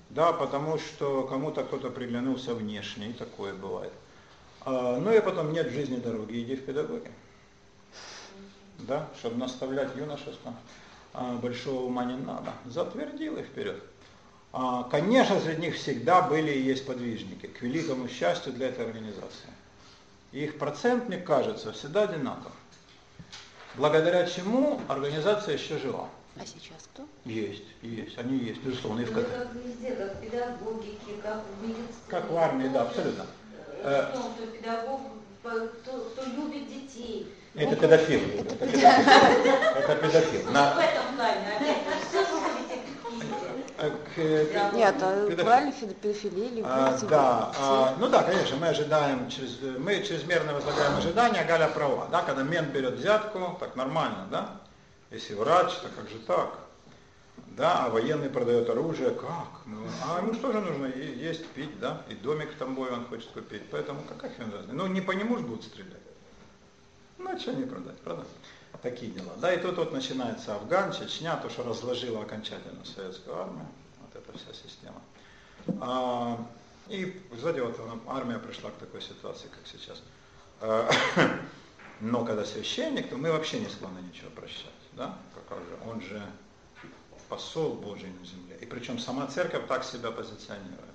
Да, потому что кому-то кто-то приглянулся внешне, и такое бывает. А, ну и потом нет жизни дороги, иди в педагоги. Да, чтобы наставлять юношество, а, большого ума не надо. Затвердил и вперед. А, конечно, среди них всегда были и есть подвижники, к великому счастью для этой организации. их процент, мне кажется, всегда одинаков благодаря чему организация еще жива. А сейчас кто? Есть, есть, они есть, безусловно, и в Ну, как везде, как в педагогике, как в медицине. Как в армии, да, абсолютно. Э, В том, кто педагог, кто, кто любит детей. Это Ну, педофил. Это *laughs* педофил. Это педофил. На- в этом плане, э, к- э, Нет, а правильно педофилия или А, любите да, а, ну да, конечно, мы ожидаем, через, мы чрезмерно возлагаем ожидания, Галя права, да, когда мент берет взятку, так нормально, да, если врач, то как же так, да, а военный продает оружие, как, ну, а ему что же нужно есть, пить, да, и домик в Тамбове он хочет купить, поэтому какая хрен разница, ну не по нему же будут стрелять, ну а что не продать, правда? Такие дела. Да, и тут вот начинается Афган, Чечня, то, что разложило окончательно советскую армию, вот эта вся система. А, и сзади вот армия пришла к такой ситуации, как сейчас. А, *coughs* Но когда священник, то мы вообще не склонны ничего прощать. Да? Какой же? Он же посол Божий на земле. И причем сама церковь так себя позиционирует.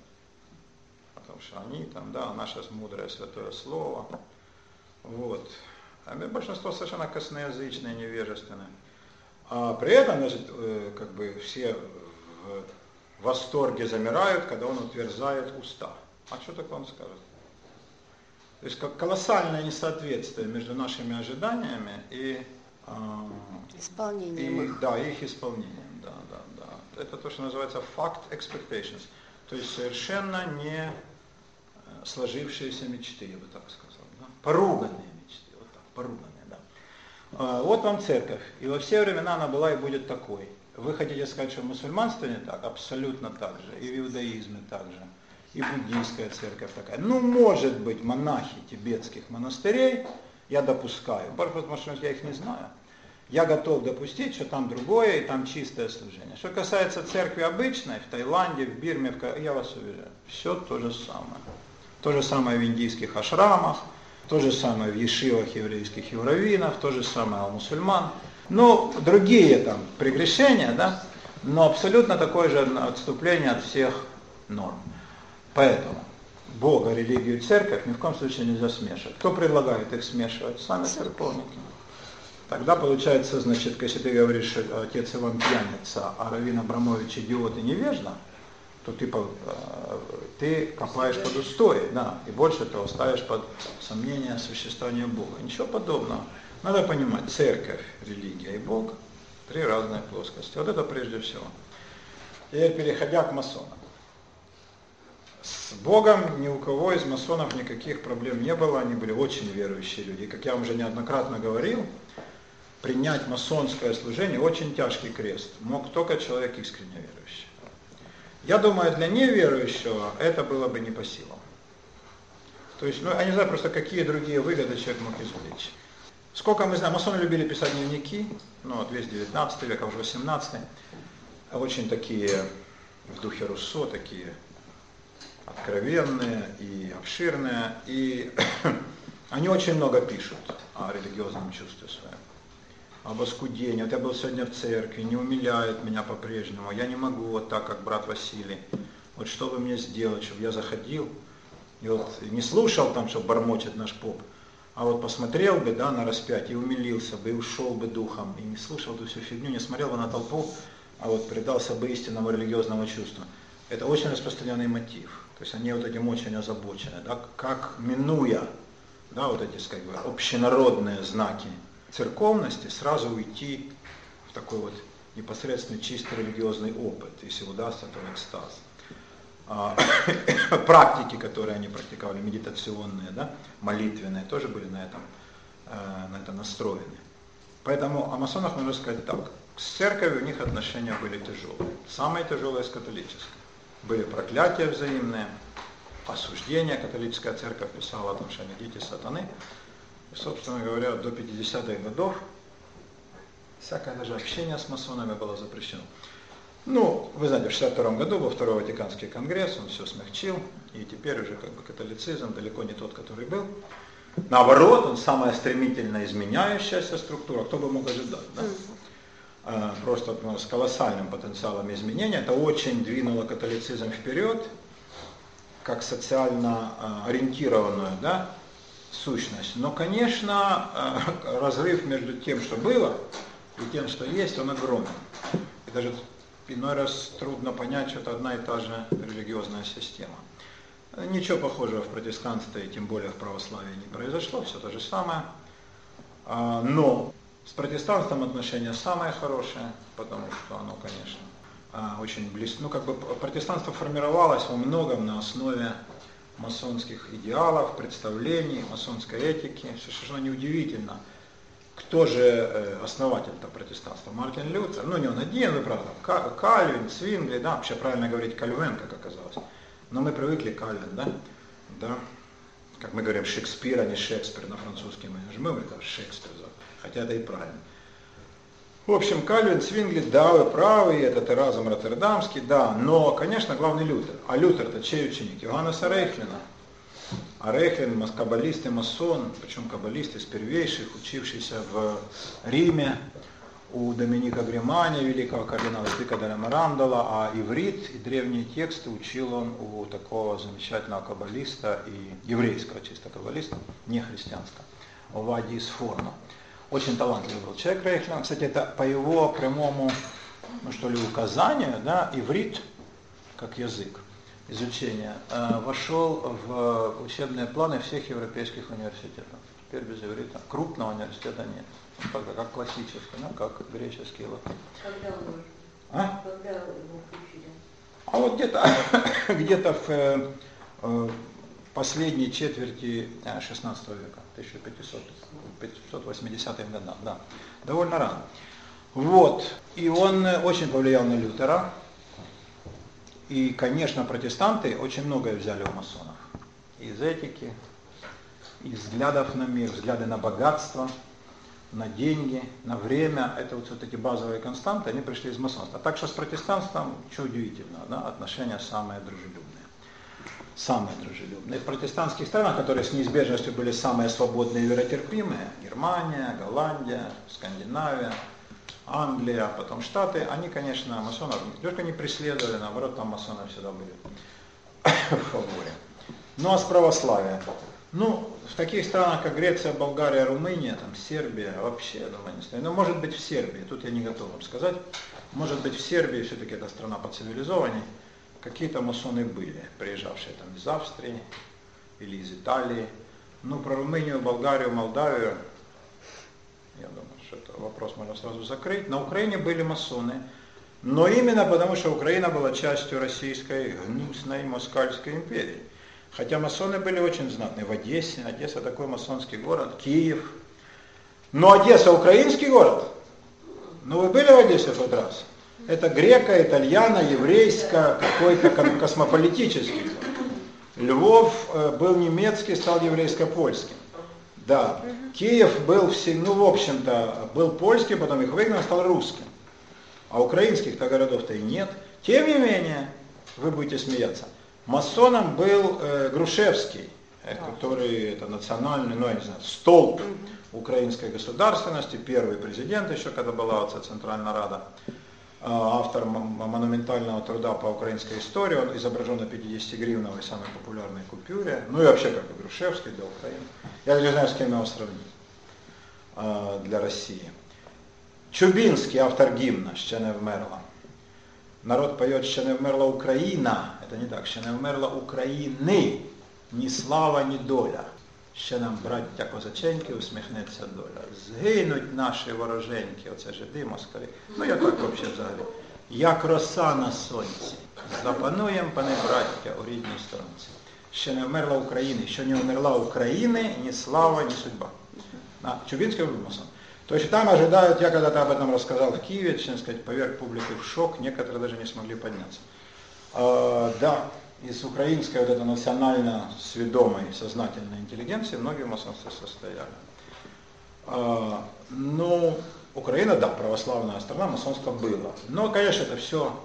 Потому что они там, да, наше мудрое святое слово. Вот. А большинство совершенно косноязычные, невежественные. А при этом, значит, э, как бы все в восторге замирают, когда он утверзает уста. А что такое он скажет? То есть как колоссальное несоответствие между нашими ожиданиями и, а, Исполнением и их. да, их исполнением. Это то, что называется fact expectations. То есть совершенно не э, сложившиеся мечты, я бы так сказал. Да? Поруганные мечты, вот так, поруганные, да. А, Вот вам церковь. И во все времена она была и будет такой. Вы хотите сказать, что в мусульманстве не так? Абсолютно так же. И в иудаизме так же. И буддийская церковь такая. Ну, может быть, монахи тибетских монастырей, я допускаю, потому что я их не знаю. Я готов допустить, что там другое и там чистое служение. Что касается церкви обычной, в Таиланде, в Бирме, в Ка- я вас уверяю, все то же самое. То же самое в индийских ашрамах, то же самое в ешивах еврейских евровинов, то же самое у мусульман. Ну, другие там прегрешения, да, но абсолютно такое же отступление от всех норм. Поэтому Бога, религию и церковь ни в коем случае нельзя смешивать. Кто предлагает их смешивать? Сами церковники. Тогда получается, значит, если ты говоришь, что отец Иван пьяница, а Равин Абрамович идиот и невежда, то ты, э, ты копаешь под устои, да, и больше того ставишь под сомнение существования Бога. Ничего подобного. Надо понимать, церковь, религия и Бог – три разные плоскости. Вот это прежде всего. Теперь переходя к масонам. С Богом ни у кого из масонов никаких проблем не было, они были очень верующие люди. И как я вам уже неоднократно говорил, принять масонское служение очень тяжкий крест. Мог только человек искренне верующий. Я думаю, для неверующего это было бы не по силам. То есть, ну, я не знаю просто, какие другие выгоды человек мог извлечь. Сколько мы знаем, масоны любили писать дневники, ну, весь 19 век, а уже 18 очень такие в духе Руссо, такие откровенные и обширные, и *clears throat* они очень много пишут о религиозном чувстве своем, об оскудении. Вот я был сегодня в церкви, не умиляет меня по-прежнему, я не могу вот так, как брат Василий. Вот что бы мне сделать, чтобы я заходил и вот не слушал там, что бормочет наш поп, а вот посмотрел бы да, на распятие, и умилился бы, и ушел бы духом, и не слушал эту всю фигню, не смотрел бы на толпу, а вот предался бы истинному религиозному чувству. Это очень распространенный мотив. То есть они вот этим очень озабочены, да, как минуя да, вот эти, как бы, общенародные знаки церковности, сразу уйти в такой вот непосредственно чисто религиозный опыт, если удастся, то экстаз. А, *coughs* практики, которые они практиковали, медитационные, да, молитвенные, тоже были на этом, э, на это настроены. Поэтому о масонах можно сказать так. С церковью у них отношения были тяжелые. Самые тяжелые с католической. Были проклятия взаимные, осуждения. Католическая церковь писала о том, что они дети сатаны. Собственно говоря, до 50-х годов всякое даже общение с масонами было запрещено. Ну, вы знаете, в 62 году был Второй Ватиканский конгресс, он все смягчил, и теперь уже как бы католицизм далеко не тот, который был. Наоборот, он самая стремительно изменяющаяся структура, кто бы мог ожидать, да? А, просто ну, с колоссальным потенциалом изменения. Это очень двинуло католицизм вперед, как социально а, ориентированную да, сущность. Но, конечно, а, разрыв между тем, что было, и тем, что есть, он огромен. И даже иной раз трудно понять, что это одна и та же религиозная система. Ничего похожего в протестантстве, тем более в православии не произошло, все то же самое. А, но с протестантством отношения самые хорошие, потому что оно, конечно, а, очень близко. Ну, как бы протестантство формировалось во многом на основе масонских идеалов, представлений, масонской этики. Совершенно неудивительно, кто же э, основатель-то протестанства? Мартин Лютер. Ну, не он один, вы правда, Кальвин, Свингли, да, вообще правильно говорить Кальвен, как оказалось. Но мы привыкли Кальвин, да? Да. Как мы говорим, Шекспир, а не Шекспир на французском. Мы мы говорим, Шекспир, хотя это и правильно. В общем, Кальвин, Свингли, да, вы правы, этот Эразм Роттердамский, да, но, конечно, главный Лютер. А Лютер-то чей ученик? Иоганнеса Рейхлина. А Рейхлин каббалист и масон, причем каббалист из первейших, учившийся в Риме, у Доминика Гримани, великого кардинала Пикадаля Марандала, а иврит и древние тексты учил он у такого замечательного каббалиста и еврейского чисто каббалиста, не христианского, Овади из Форна. Очень талантливый был человек Рейхлин. Кстати, это по его прямому, ну что ли, указанию, да, иврит, как язык изучения, э, вошел в учебные планы всех европейских университетов. Теперь без иврита. Крупного университета нет. Тогда как классический, ну, как греческий латынь. Когда он А? Когда его включили? А вот где-то *coughs* где в э, э, последней четверти 16 века, 1500, 580 годам, да, довольно рано. Вот, и он очень повлиял на Лютера, и, конечно, протестанты очень многое взяли у масонов. Из этики, из взглядов на мир, взгляды на богатство, на деньги, на время. Это вот, вот эти базовые константы, они пришли из масонства. Так что с протестантством, что удивительно, да, отношения самые дружелюбные. Самые дружелюбные. В протестантских странах, которые с неизбежностью были самые свободные и веротерпимые, Германия, Голландия, Скандинавия, Англия, а потом Штаты, они, конечно, масонов не только не преследовали, наоборот, там масоны всегда были *coughs* в фаворе. Ну а с православием? Ну, в таких странах, как Греция, Болгария, Румыния, там, Сербия, вообще, я думаю, не знаю. Ну, может быть, в Сербии, тут я не готов вам сказать. Может быть, в Сербии, все-таки это страна поцивилизованней, какие-то масоны были, приезжавшие там из Австрии или из Италии. Ну, про Румынию, Болгарию, Молдавию, я думаю, что это вопрос можно сразу закрыть. На Украине были масоны, но именно потому, что Украина была частью российской гнусной москальской империи. Хотя масоны были очень знатны в Одессе. Одесса такой масонский город, Киев. Но Одесса украинский город. Ну вы были в Одессе тот раз? Это грека, итальяна, еврейско, какой-то космополитический. Львов э, был немецкий, стал еврейско-польским. Да, Киев был, ну, в общем-то, был польский, потом их выгнал, стал русским. А украинских-то городов-то и нет. Тем не менее, вы будете смеяться, масоном был э, Грушевский, э, который это национальный, ну, я не знаю, столб украинской государственности, первый президент еще, когда была Центральная Рада. А, автор монументального труда по украинской истории, он изображен на 50-гривновой самой популярной купюре, ну и вообще как и Грушевский для Украины. Я не знаю, с кем его сравнить а, для России. Чубинский, автор гимна «Ще не вмерла». Народ поет «Ще не вмерла Украина», это не так, «Ще не вмерла України», ни слава, ни доля. Ще нам, браття козаченьки, усміхнеться доля. Згинуть наші вороженьки, оце жиди, москалі. Ну я так взагалі взагалі. Як роса на сонці. Запануєм, пане браття, у рідній сторонці. Ще не вмерла України, що не вмерла України, ні слава, ні судьба. А, Чубинский был масон. То есть там ожидают, я когда-то об этом рассказал в Киеве, честно сказать, поверг публики в шок, некоторые даже не смогли подняться. А, да, из украинской вот этой национально сведомой, сознательной интеллигенции многие в масонстве состояли. А, ну, Украина, да, православная страна, масонство было. Но, конечно, это все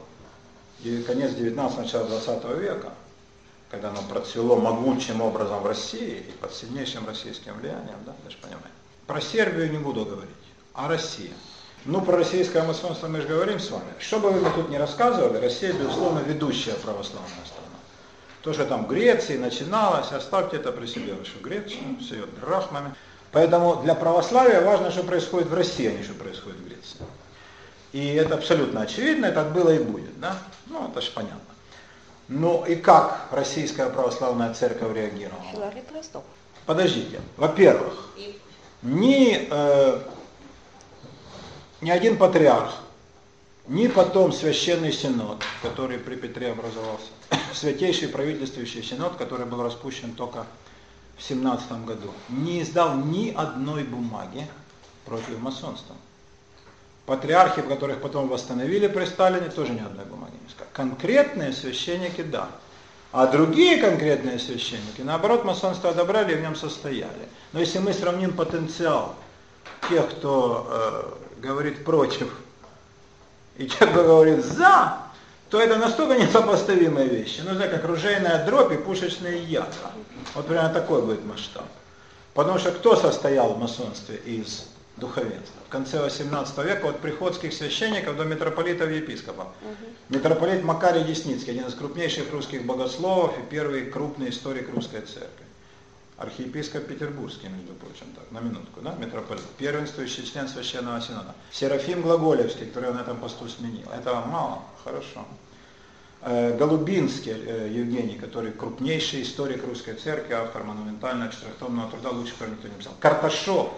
конец 19 начало 20 века, когда оно процвело могучим образом в России и под сильнейшим российским влиянием, да, вы же понимаете. Про Сербию не буду говорить, а Россия. Ну, про российское масонство мы же говорим с вами. Что бы вы тут не рассказывали, Россия, безусловно, ведущая православная страна. То, что там в Греции начиналось, оставьте это при себе, Грецию, с ее драхмами. Поэтому для православия важно, что происходит в России, а не что происходит в Греции. И это абсолютно очевидно, это было и будет, да? Ну, это же понятно. Ну и как российская православная церковь реагировала? Подождите. Во-первых, ни, э, ни один патриарх, ни потом священный синод, который при Петре образовался, святейший правительствующий синод, который был распущен только в 17 году, не издал ни одной бумаги против масонства. Патриархи, которых потом восстановили при Сталине, тоже ни одной бумаги не сказали. Конкретные священники, да. А другие конкретные священники, наоборот, масонство одобряли и в нем состояли. Но если мы сравним потенциал тех, кто э, говорит против, и тех, кто говорит за, то это настолько *laughs* несопоставимые вещи. Ну, это как ружейная дробь и пушечные ядра. Вот примерно такой будет масштаб. Потому что кто состоял в масонстве из духовенства? В конце 18 века от приходских священников до митрополитов и епископов. Митрополит Макарий Десницкий, один из крупнейших русских богословов и первый крупный историк русской церкви. Архиепископ Петербургский, между прочим, так, на минутку, да, митрополит, первенствующий член Священного Синода. Серафим Глаголевский, который на этом посту сменил. Этого мало, хорошо. Э, Голубинский э, Евгений, который крупнейший историк русской церкви, автор монументального четырехтомного труда, лучше, который никто не писал. Карташов,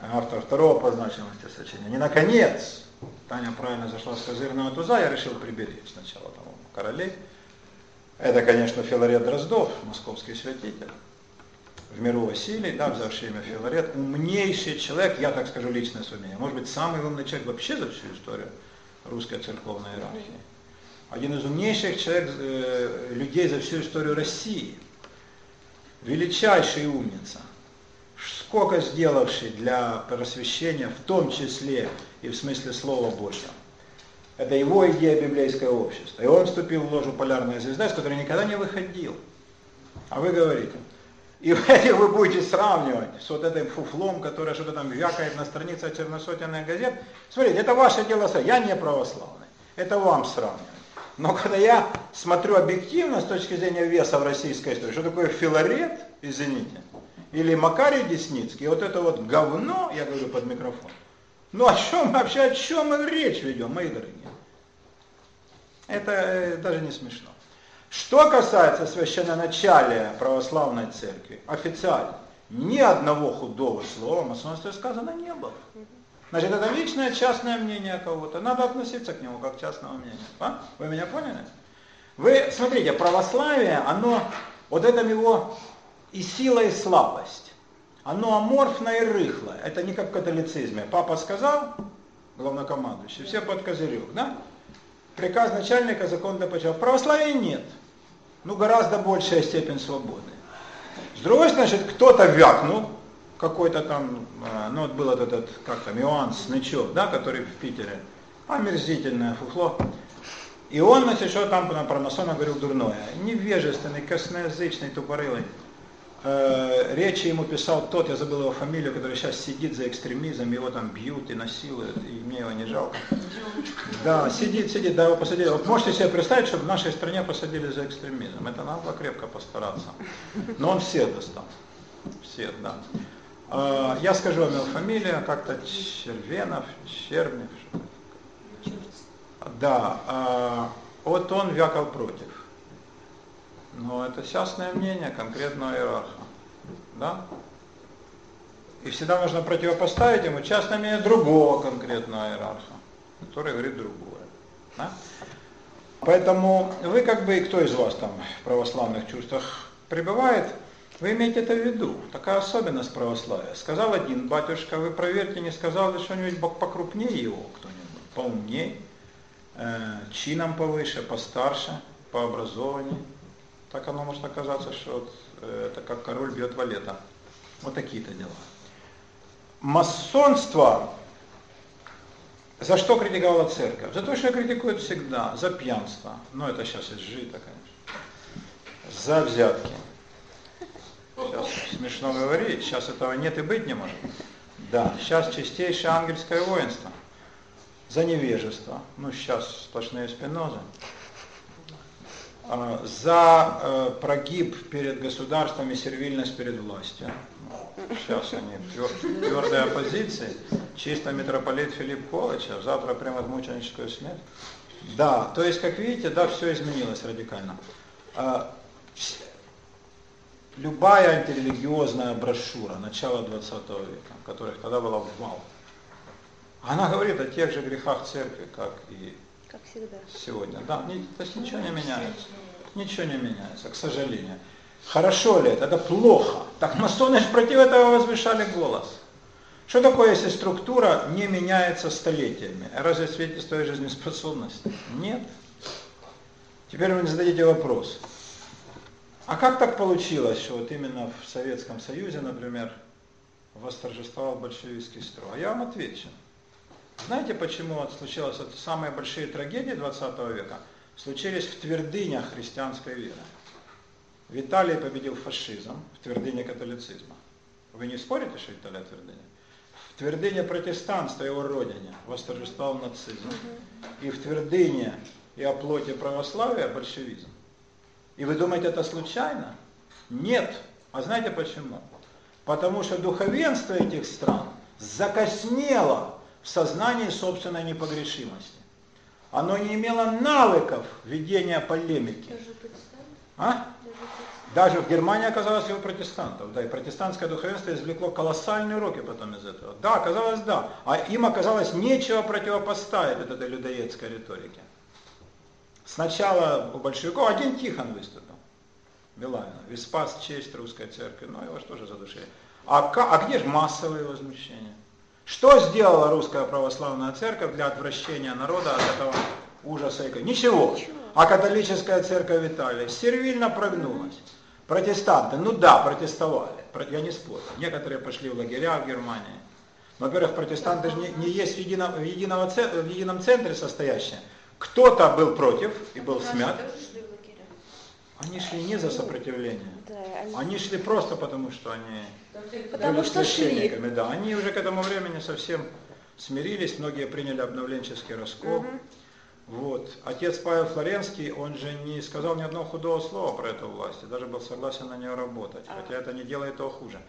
автор второго по значимости сочинения. И, наконец, Таня правильно зашла с козырного туза, я решил приберечь сначала там королей. Это, конечно, Филарет Дроздов, московский святитель. В миру Василий, да, взявший имя Филарет, умнейший человек, я так скажу личное свое мнение, может быть, самый умный человек вообще за всю историю русской церковной иерархии. Один из умнейших человек, э, людей за всю историю России. Величайший умница сколько сделавший для просвещения, в том числе и в смысле Слова Божьего. Это его идея библейское общество. И он вступил в ложу полярная звезда, из которой никогда не выходил. А вы говорите. И *laughs* вы будете сравнивать с вот этим фуфлом, который что-то там вякает на страницах черносотенных газет. Смотрите, это ваше дело, я не православный. Это вам сравнивать. Но когда я смотрю объективно с точки зрения веса в российской истории, что такое филарет, извините, или Макарий Десницкий, вот это вот говно, я говорю под микрофон. Ну о чем вообще, о чем мы речь ведем, мои дорогие? Это э, даже не смешно. Что касается священноначалия православной церкви, официально, ни одного худого слова в масонстве сказано не было. Значит, это личное, частное мнение кого-то. Надо относиться к нему как к частному мнению. А? Вы меня поняли? Вы, смотрите, православие, оно, вот это его и сила, и слабость. Оно аморфное и рыхлое. Это не как в католицизме. Папа сказал, главнокомандующий, все под козырек, да? Приказ начальника, закон для почему. В нет. Ну, гораздо большая степень свободы. С другой значит, кто-то вякнул, какой-то там, а, ну вот был этот, как там, Иоанн Снычев, да, который в Питере, омерзительное фуфло. И он, значит, что там про масона говорил дурное. Невежественный, косноязычный, тупорылый. Э, речи ему писал тот, я забыл его фамилию, который сейчас сидит за экстремизм, его там бьют и насилуют, и мне его не жалко. Да, сидит, сидит, да, его посадили. Вот можете себе представить, чтобы в нашей стране посадили за экстремизм. Это надо было крепко постараться. Но он все достал. Все, да. Э, я скажу вам его фамилию, как-то Червенов, Чернев. Да, э, вот он вякал против. Но это частное мнение конкретного иерарха. да? И всегда можно противопоставить ему частное мнение другого конкретного иерарха, который говорит другое. Да? Поэтому вы как бы, кто из вас там в православных чувствах пребывает, вы имеете это в виду. Такая особенность православия. Сказал один батюшка, вы проверьте, не сказал ли что-нибудь покрупнее его кто-нибудь, поумнее, э, чином повыше, постарше, по образованию. Так оно может оказаться, что э, это как король бьет валета. Вот такие-то дела. Масонство за что критиковала церковь? За то, что критикуют всегда, за пьянство. Ну, это сейчас изжито, конечно. За взятки. Сейчас смешно говорить, сейчас этого нет и быть не может. Да, сейчас чистейшее ангельское воинство. За невежество. Ну, сейчас сплошные спинозы. А, за э, прогиб перед государством и сервильность перед властью. Сейчас они в твердой оппозиции. Чисто митрополит Филипп Колыч, а завтра примут мученическую смерть. Да, то есть, как видите, да, все изменилось радикально. А, любая антирелигиозная брошюра начала 20 века, которых тогда была вал, она говорит о тех же грехах церкви, как и как всегда. сегодня. Да, то есть ничего не меняется. Ничего не меняется, к сожалению. Хорошо ли это? Это плохо. Так масоны же против этого возвышали голос. Что такое, если структура не меняется столетиями? Разве свидетельство жизнеспособности? Нет. Теперь вы мне зададите вопрос. А как так получилось, что вот именно в Советском Союзе, например, восторжествовал большевистский строй? А я вам отвечу. Знаете, почему вот случилось это самые большие трагедии 20 века? Случились в твердынях христианской веры. В Италии победил фашизм, в твердыне католицизма. Вы не спорите, что Италия твердыня? В твердыне протестанства, его родине, восторжествовал нацизм. И в твердыне и оплоте православия большевизм. И вы думаете, это случайно? Нет. А знаете почему? Потому что духовенство этих стран закоснело в сознании собственной непогрешимости. Оно не имело навыков ведения полемики. А? Даже в Германии оказалось его протестантов. Да, и протестантское духовенство извлекло колоссальные уроки потом из этого. Да, оказалось, да. А им оказалось нечего противопоставить вот этой людоедской риторике. Сначала у большевиков один Тихон выступил. Билайна. Виспас честь русской церкви. Ну, его же тоже задушили. А, а где же массовые возмущения? Что сделала русская православная церковь для отвращения народа от этого ужаса? Ничего. Ничего. А католическая церковь в Италии сервильно прогнулась. Протестанты, ну да, протестовали, я не спорю. Некоторые пошли в лагеря в Германии. Во-первых, протестанты же не, не есть в, едином, в, единого, в едином центре состоящие. Кто-то был против и был смят. Они шли не за сопротивление. Они шли просто потому, что они потому что. Шли. Да, они уже к этому времени совсем смирились, многие приняли обновленческий раскол. Угу. Вот. Отец Павел Флоренский, он же не сказал ни одного худого слова про эту власть, и даже был согласен на нее работать, а. хотя это не делает его хуже.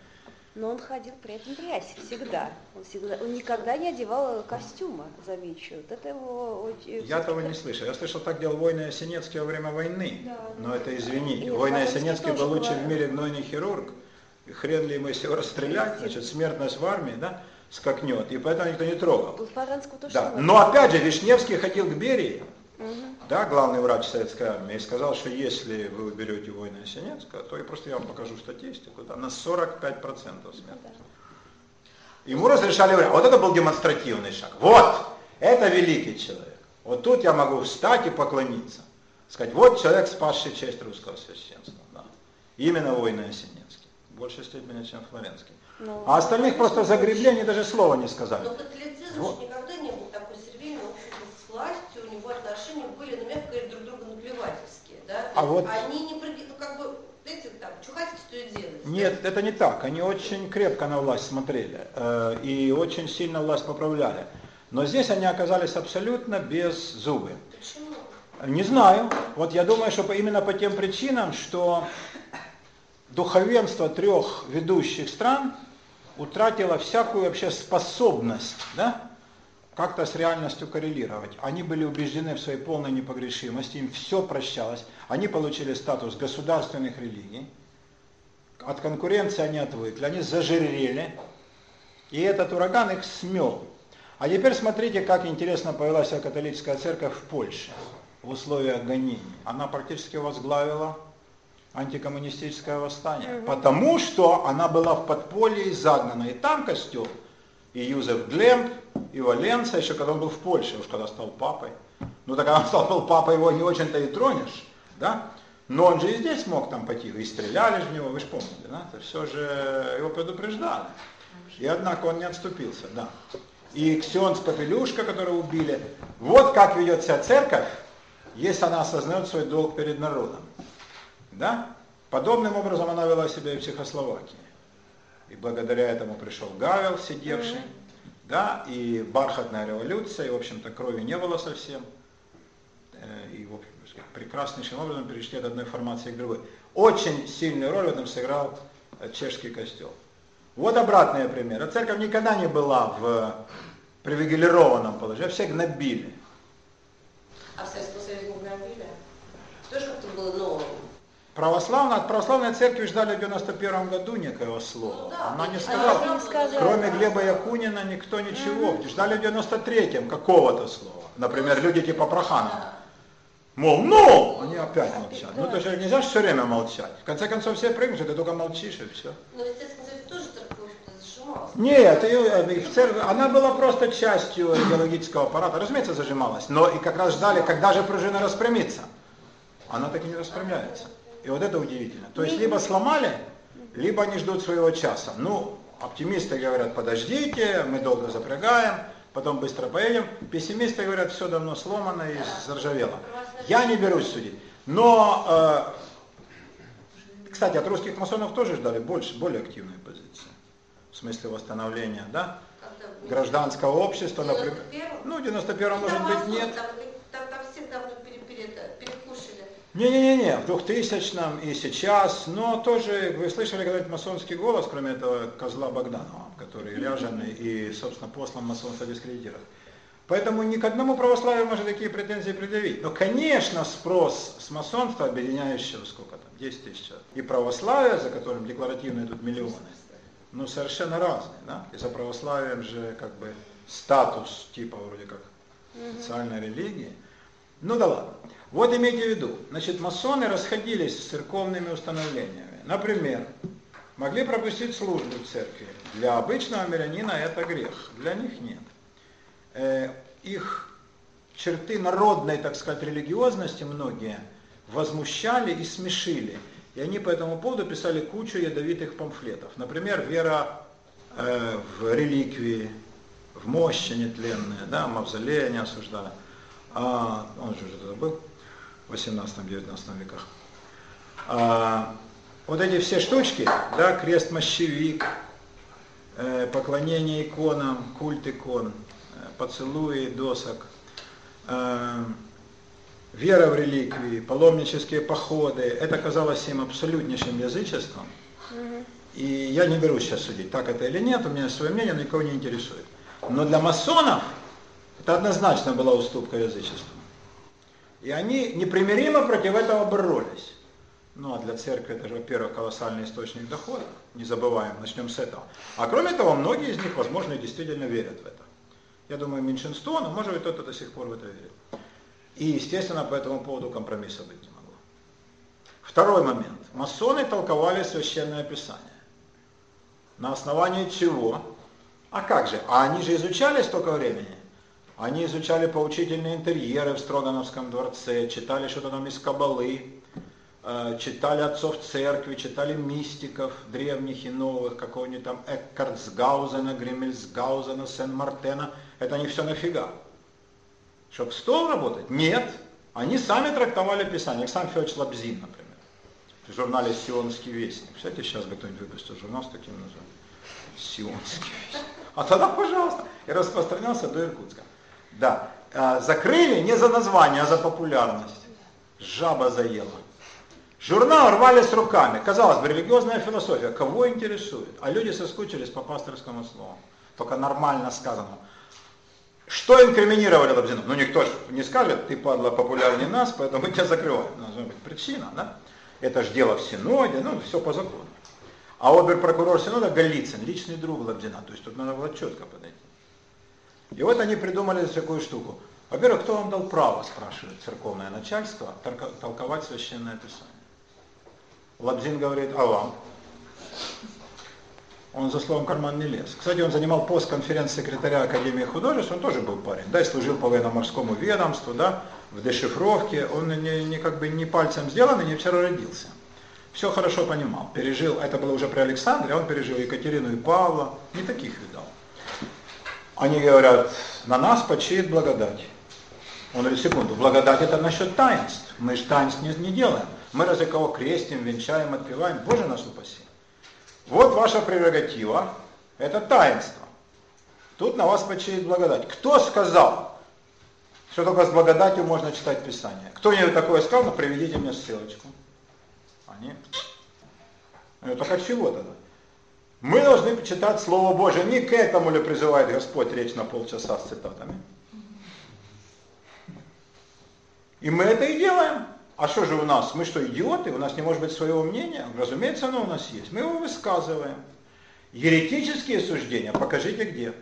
Но он ходил при этом рясе всегда. Он, всегда. он никогда не одевал костюма, замечу. Вот это его... Я того не слышал. Я слышал, так делал Война Ясенецкий во время войны. Да, Но это извини. Война Ясенецкий был лучший в мире гнойный хирург. И хрен ли ему если его расстрелять, значит, смертность в армии, да? скакнет, и поэтому никто не трогал. Да. Но опять же, Вишневский ходил к Берии, угу. да, главный врач советской армии, и сказал, что если вы уберете войны Синецка, то я просто я вам покажу статистику, да, на 45% смертность. Да. Ему разрешали вариант. Вот это был демонстративный шаг. Вот, это великий человек. Вот тут я могу встать и поклониться. Сказать, вот человек, спасший честь русского священства. Да. Именно войны Осенецкий. В большей степени, чем Флоренский. Ну, а остальных просто загребли, они даже слова не сказали. Но католицизм вот. никогда не был такой сервильный, с властью, у него отношения были, ну, мягко говоря, друг друга наплевательские. Да? А вот... Они не, ну, как бы, знаете, там, что хотите, то и делать. Нет, это не так. Они очень крепко на власть смотрели э, и очень сильно власть поправляли. Но здесь они оказались абсолютно без зубы. Почему? Не знаю. Вот я думаю, что именно по тем причинам, что духовенство трех ведущих стран утратила всякую вообще способность да, как-то с реальностью коррелировать. Они были убеждены в своей полной непогрешимости, им все прощалось. Они получили статус государственных религий. от конкуренции они отвыкли, они зажирели, и этот ураган их смел. А теперь смотрите, как интересно повела себя католическая церковь в Польше в условиях гонений. Она практически возглавила антикоммунистическое восстание, угу. потому что она была в подполье и загнана. И там костел, и Юзеф Глемп, и Валенца, еще когда он был в Польше, уж когда стал папой. Ну так когда он стал папой, его не очень-то и тронешь, да? Но он же и здесь мог там пойти, и стреляли же в него, вы же помните, да? Это все же его предупреждали. И однако он не отступился, да. И Ксенц Попелюшка, которого убили, вот как ведет себя церковь, если она осознает свой долг перед народом. Да? Подобным образом она вела себя и в Чехословакии. И благодаря этому пришел Гавел, сидевший, да, и бархатная революция, и, в общем-то, крови не было совсем. Э, и, в общем, прекраснейшим образом перешли от одной формации к другой. Очень сильную роль в этом сыграл э, чешский костел. Вот обратный пример. А церковь никогда не была в привилегированном положении, всех гнобили. А в Советском Союзе не гнобили? Тоже как-то было новым. Православная, от православной церкви ждали в 91 году некоего слова. Ну, да, Она не сказала, не сказала, кроме Глеба Якунина никто ничего. Mm-hmm. Ждали в 93-м какого-то слова. Например, люди типа Проханова. Мол, ну, они опять молчат. Ну, то же нельзя все время молчать. В конце концов, все прыгнут, ты только молчишь и все. Но, естественно, тоже зажималась. Нет, ее, в церкви, она была просто частью идеологического аппарата. Разумеется, зажималась. Но и как раз ждали, когда же пружина распрямится. Она так и не распрямляется. И вот это удивительно. То есть либо сломали, либо они ждут своего часа. Ну, оптимисты говорят, подождите, мы долго запрягаем, потом быстро поедем. Пессимисты говорят, все давно сломано и заржавело. Я не берусь судить. Но, э, кстати, от русских масонов тоже ждали больше, более активные позиции. В смысле восстановления, да? Гражданского общества, например. Ну, в 91 может быть, нет. Там, там всегда перекушали. Не-не-не, в 2000-м и сейчас, но тоже, вы слышали когда-нибудь масонский голос, кроме этого козла Богданова, который ряженый и, собственно, послом масонства дискредитирован. Поэтому ни к одному православию можно такие претензии предъявить. Но, конечно, спрос с масонства, объединяющего сколько там, 10 тысяч человек, и православие, за которым декларативные тут миллионы, ну, совершенно разные. Да? И за православием же как бы статус типа вроде как социальной религии. Ну да ладно. Вот имейте в виду, значит, масоны расходились с церковными установлениями. Например, могли пропустить службу в церкви. Для обычного мирянина это грех, для них нет. Э, их черты народной, так сказать, религиозности многие возмущали и смешили. И они по этому поводу писали кучу ядовитых памфлетов. Например, вера э, в реликвии, в мощи нетленные, да, мавзолея не осуждали. А, он же уже был в 18-19 веках. А, вот эти все штучки, да, крест-мощевик, э, поклонение иконам, культ икон, э, поцелуи досок, э, вера в реликвии, паломнические походы, это казалось им абсолютнейшим язычеством. И я не берусь сейчас судить, так это или нет, у меня свое мнение, никого не интересует. Но для масонов это однозначно была уступка язычеству. И они непримиримо против этого боролись. Ну а для церкви это же, во-первых, колоссальный источник дохода, не забываем, начнем с этого. А кроме того, многие из них, возможно, и действительно верят в это. Я думаю, меньшинство, но может быть кто-то до сих пор в это верит. И, естественно, по этому поводу компромисса быть не могло. Второй момент. Масоны толковали Священное Писание. На основании чего? А как же? А они же изучали столько времени. Они изучали поучительные интерьеры в Строгановском дворце, читали что-то там из Кабалы, э, читали отцов церкви, читали мистиков древних и новых, какого-нибудь там Эккартсгаузена, Гриммельсгаузена, Сен-Мартена. Это они все нафига? Чтобы стол работать? Нет. Они сами трактовали Писание. Александр Федорович Лабзин, например, в журнале «Сионский вестник». Кстати, сейчас бы кто-нибудь выпустил журнал с таким названием. «Сионский вестник». А тогда, пожалуйста, и распространялся до Иркутска. Да, а, закрыли не за название, а за популярность. Жаба заела. Журнал рвали с руками. Казалось бы, религиозная философия. Кого интересует? А люди соскучились по пасторскому слову. Только нормально сказано. Что инкриминировали Лобзину? Ну никто не скажет, ты, падла, популярнее нас, поэтому мы тебя закрываем. Должна быть причина, да? Это же дело в Синоде, ну все по закону. А обер-прокурор Синода Голицын, личный друг Лабдина. То есть тут надо было четко подойти. И вот они придумали такую штуку. Во-первых, кто вам дал право, спрашивает церковное начальство, толковать священное писание? Лабзин говорит, а вам? Он за словом карман не лез. Кстати, он занимал пост конференц-секретаря Академии художеств, он тоже был парень, да, и служил по военно-морскому ведомству, да, в дешифровке, он не, не как бы не пальцем сделан и не вчера родился. Все хорошо понимал, пережил, это было уже при Александре, он пережил Екатерину и Павла, не таких видал. Они говорят, на нас почиет благодать. Он говорит, секунду, благодать это насчет таинств. Мы же таинств не, не делаем. Мы разве кого крестим, венчаем, отпеваем. Боже нас упаси. Вот ваша прерогатива, это таинство. Тут на вас почиет благодать. Кто сказал, что только с благодатью можно читать Писание? Кто мне такое сказал, ну приведите мне ссылочку. Они. Ну, так от чего тогда? Мы должны читать Слово Божие. Не к этому ли призывает Господь речь на полчаса с цитатами. И мы это и делаем. А что же у нас? Мы что, идиоты? У нас не может быть своего мнения? Разумеется, оно у нас есть. Мы его высказываем. Еретические суждения, покажите где.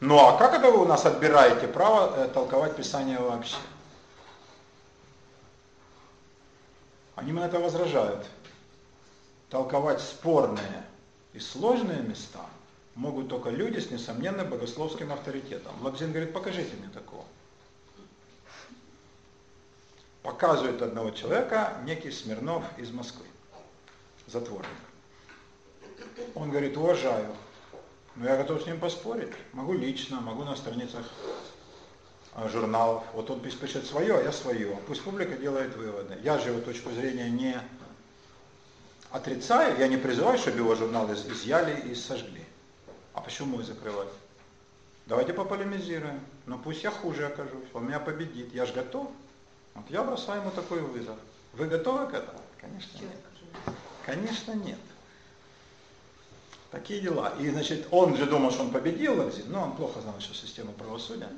Ну а как это вы у нас отбираете право э, толковать Писание вообще? Они на это возражают. Толковать спорные и сложные места могут только люди с несомненным богословским авторитетом. Лабзин говорит, покажите мне такого показывает одного человека некий Смирнов из Москвы, затворник. Он говорит, уважаю, но я готов с ним поспорить. Могу лично, могу на страницах а, журналов. Вот он пишет свое, а я свое. Пусть публика делает выводы. Я же его точку зрения не отрицаю, я не призываю, чтобы его журнал изъяли и сожгли. А почему его закрывать? Давайте пополемизируем. Но пусть я хуже окажусь, он меня победит. Я же готов. Вот я бросаю ему такой вызов. Вы готовы к этому? Конечно нет. Конечно нет. Такие дела. И, значит, он же думал, что он победил Лакзин, но он плохо знал еще систему правосудия.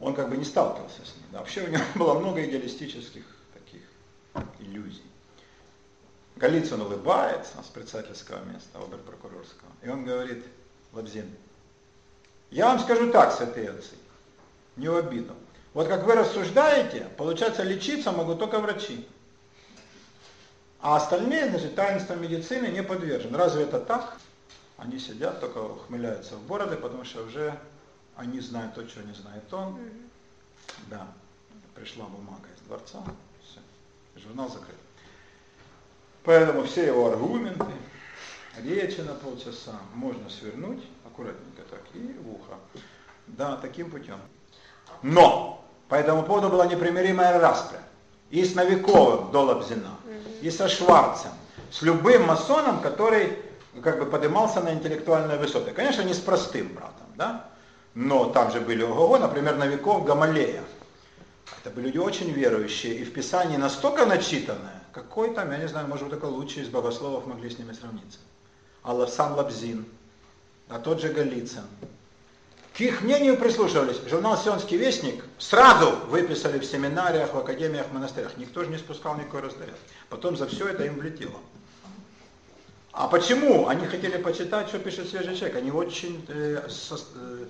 Он как бы не сталкивался с ней. Да. Вообще у него *laughs* было много идеалистических таких иллюзий. Голицын улыбается с председательского места, оберпрокурорского, и он говорит, Лабзин, я вам скажу так, святые отцы, не в обиду. Вот как вы рассуждаете, получается, лечиться могут только врачи. А остальные, значит, таинствам медицины не подвержены. Разве это так? Они сидят, только ухмыляются в бороды, потому что уже они знают то, что не знает он. Да, пришла бумага из дворца, все, журнал закрыт. Поэтому все его аргументы, речи на полчаса можно свернуть аккуратненько так и в ухо. Да, таким путем. Но по этому поводу была непримиримая распря. И с Новиковым до Лобзина, и со Шварцем, с любым масоном, который как бы поднимался на интеллектуальные высоты. Конечно, не с простым братом, да? Но там же были ого, например, Новиков, Гамалея. Это были люди очень верующие, и в Писании настолько начитанное, какой там, я не знаю, может быть, только лучшие из богословов могли с ними сравниться. А сам Лабзин, а тот же Голицын, к их мнению прислушивались. Журнал «Сионский вестник» сразу выписали в семинариях, в академиях, в монастырях. Никто же не спускал никакой разряд. Потом за все это им влетело. А почему? Они хотели почитать, что пишет свежий человек. Они очень э, со, э,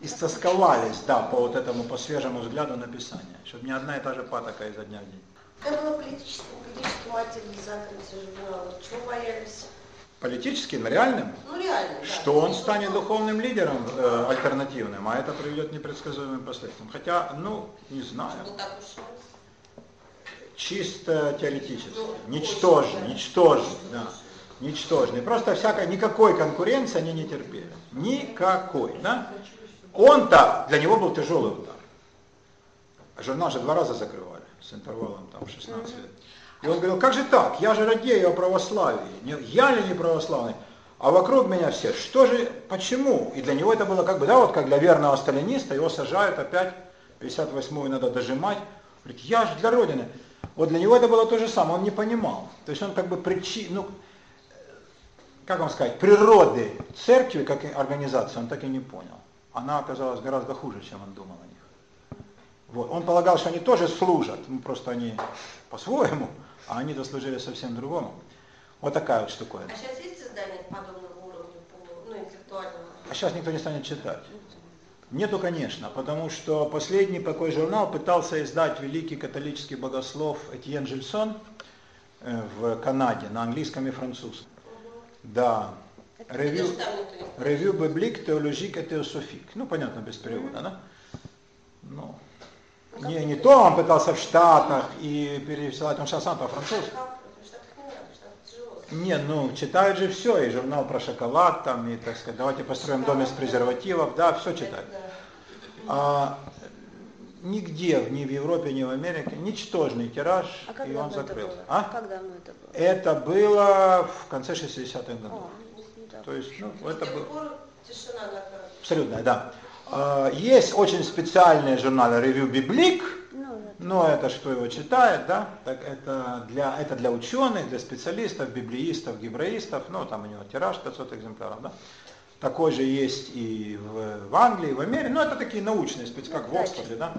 истосковались, да, по вот этому, по свежему взгляду на Писание. Чтобы не одна и та же патока изо дня в день. Это было политическим, политическим закрытия журнала. Чего боялись? политическим, реальным, ну, реально, да. что он станет духовным лидером э, альтернативным, а это приведет к непредсказуемым последствиям. Хотя, ну, не знаю. Чисто теоретически. Ну, ничтожный, ничтожный, да. Ничтожный. Просто всякой, никакой конкуренции они не терпели. Никакой, да. Он-то, для него был тяжелый удар. Журнал же два раза закрывали с интервалом там 16 лет. И он говорил, как же так, я же радею о православии, я ли не православный? А вокруг меня все, что же, почему? И для него это было как бы, да, вот как для верного сталиниста, его сажают опять, 58-ю надо дожимать. Говорит, я же для Родины. Вот для него это было то же самое, он не понимал. То есть он как бы причи, ну, как вам сказать, природы церкви как организации он так и не понял. Она оказалась гораздо хуже, чем он думал о. Вот. Он полагал, что они тоже служат, ну, просто они по-своему, а они дослужили совсем другому. Вот такая вот штуковина. А сейчас есть издание подобного уровня, ну, интеллектуального? А сейчас никто не станет читать. Нету, конечно, потому что последний такой журнал пытался издать великий католический богослов Этьен Жильсон э, в Канаде на английском и французском. Да. Никто не ревью библик, теологик и теософик. Ну, понятно, без перевода, да? Ну, не, не то он пытался в Штатах и пересылать, он сейчас сам по-французски. Не ну, читают же все, и журнал про шоколад, там, и, так сказать, давайте построим дом из презервативов, да, все читают. А нигде, ни в Европе, ни в Америке, ничтожный тираж, А как и он это закрылся. было? А? Как давно это было? Это было в конце 60-х годов. О. То есть, ну, это было абсолютно, да. А, Есть очень специальные журналы Review Biblique, Ну, но это что его читает, да, так это для, это для ученых, для специалистов, библеистов, гебраистов, ну там у него тираж 500 экземпляров, да. Такой же есть и в, в Англии, в Америке, ну это такие научные спец, как в Оксфорде, да.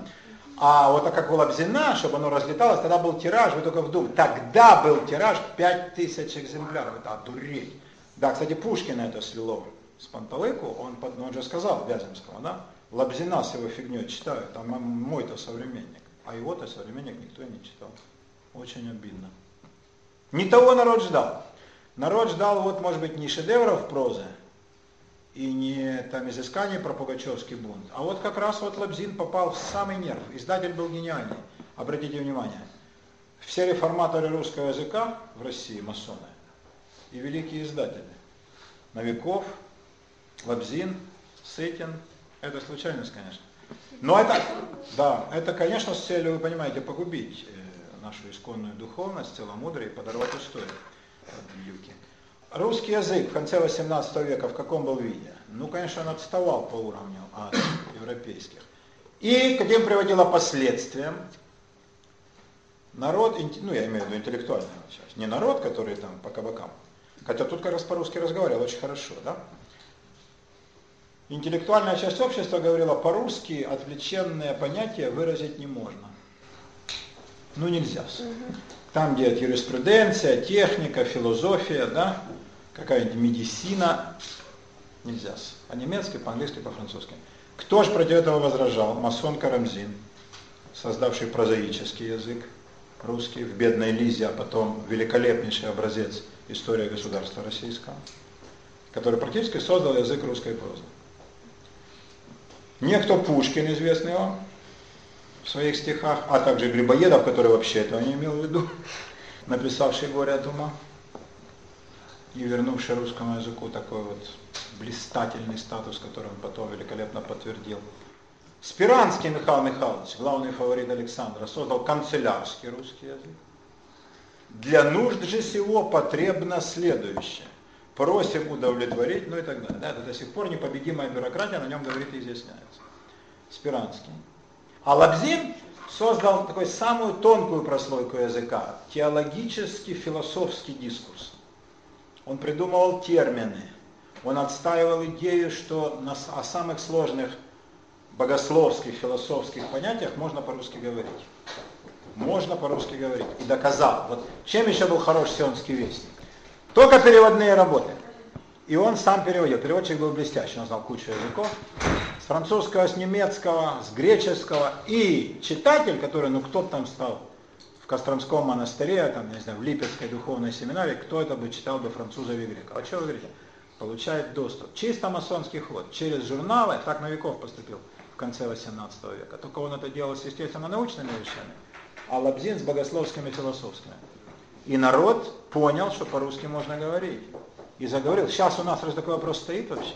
А вот так как у Лобзина, чтобы оно разлеталось, тогда был тираж, вы только вдумайтесь, тогда был тираж 5000 экземпляров, это одуреть. Да, кстати, Пушкина это слило с Панталыку, он, он же сказал Вяземскому, да, Лобзина с его фигней читают, а м- мой-то современник, а его-то современник никто и не читал. Очень обидно. Не того народ ждал. Народ ждал, вот, может быть, не шедевров прозы, и не там изыскание про Пугачевский бунт, а вот как раз вот Лобзин попал в самый нерв. Издатель был гениальный. Обратите внимание, все реформаторы русского языка в России масоны и великие издатели. Новиков, Лобзин, Сытин. Это случайность, конечно. Но это, да, это, конечно, с целью, вы понимаете, погубить э, нашу исконную духовность, целомудрие и подорвать историю от Юки. Русский язык в конце 18 века в каком был виде? Ну, конечно, он отставал по уровню от европейских. И к каким приводило последствиям? Народ, ну я имею в виду интеллектуальную часть, не народ, который там по кабакам, хотя тут как раз по-русски разговаривал очень хорошо, да? Интеллектуальная часть общества говорила, по-русски отвлеченное понятие выразить не можно. Ну нельзя. Там, где юриспруденция, техника, философия, да, какая-нибудь медицина, нельзя. По-немецки, по-английски, по-французски. Кто же против этого возражал? Масон Карамзин, создавший прозаический язык русский в «Бедной Лизе», а потом великолепнейший образец «История государства российского», который практически создал язык русской прозы. Некто Пушкин, известный вам, в своих стихах, а также Грибоедов, который вообще этого не имел в виду, *laughs* написавший «Горе от ума» и вернувший русскому языку такой вот блистательный статус, который он потом великолепно подтвердил. Спиранский Михаил Михайлович, главный фаворит Александра, создал канцелярский русский язык. Для нужд же сего потребно следующее. Просим удовлетворить, ну и так далее. Да, это до сих пор непобедимая бюрократия на нем говорит и изъясняется. Спиранский. А Лабзин создал такой самую тонкую прослойку языка, теологический философский дискурс. Он придумывал термины, он отстаивал идею, что на, о самых сложных богословских, философских понятиях можно по-русски говорить. Можно по-русски говорить. И доказал. Вот чем еще был хорош сионский вестник? Только переводные работы. И он сам переводил. Переводчик был блестящий, он знал кучу языков. С французского, с немецкого, с греческого. И читатель, который, ну кто там стал в Костромском монастыре, там, не знаю, в Липецкой духовной семинарии, кто это бы читал бы французов и греков? А что вы говорите? Получает доступ. Чисто масонский ход. Через журналы, так Новиков поступил в конце 18 века. Только он это делал с естественно-научными вещами, а Лабзин с богословскими философскими. И народ понял, что по-русски можно говорить. И заговорил. Сейчас у нас раз такой вопрос стоит вообще.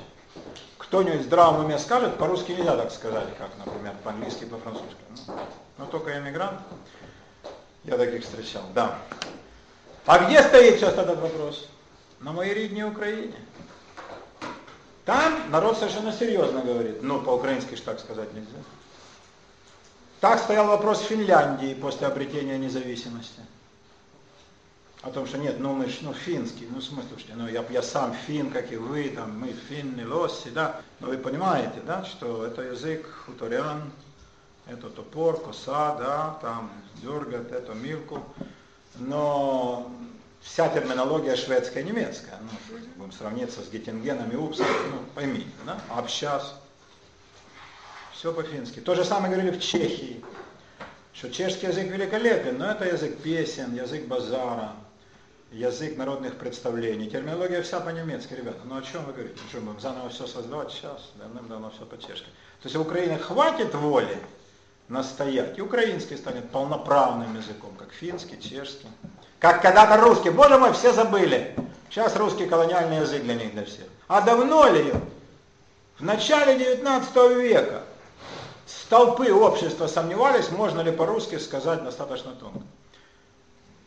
Кто-нибудь в здравом уме скажет, по-русски нельзя так сказать, как, например, по-английски по-французски. Ну, но только эмигрант. Я таких встречал, да. А где стоит сейчас этот вопрос? На моей рідній Украине. Там народ совершенно серьезно говорит. Ну, по-украински ж так сказать нельзя. Так стоял вопрос Финляндии после обретения независимости. О том, что нет, ну мы ж, ну финский, ну в смысле, слушайте, ну я, я сам фин, как и вы, там, мы финны, лосси, да. Но вы понимаете, да, что это язык хуторян, это топор, коса, да, там дергает, это милку. Но вся терминология шведская немецкая. Ну, будем сравниться с Геттингеном и Упсом, ну, поймите, да? Общас. Все по-фински. То же самое говорили в Чехии, что чешский язык великолепен, но это язык песен, язык базара, язык народных представлений. Терминология вся по-немецки, ребята. Ну о чем вы говорите? Что, мы заново все создавать? Сейчас, давным-давно все по-чешски. То есть у Украины хватит воли настоять, и украинский станет полноправным языком, как финский, чешский. Как когда-то русский. Боже мой, все забыли. Сейчас русский колониальный язык для них, для всех. А давно ли? В начале 19 века столпы общества сомневались, можно ли по-русски сказать достаточно тонко.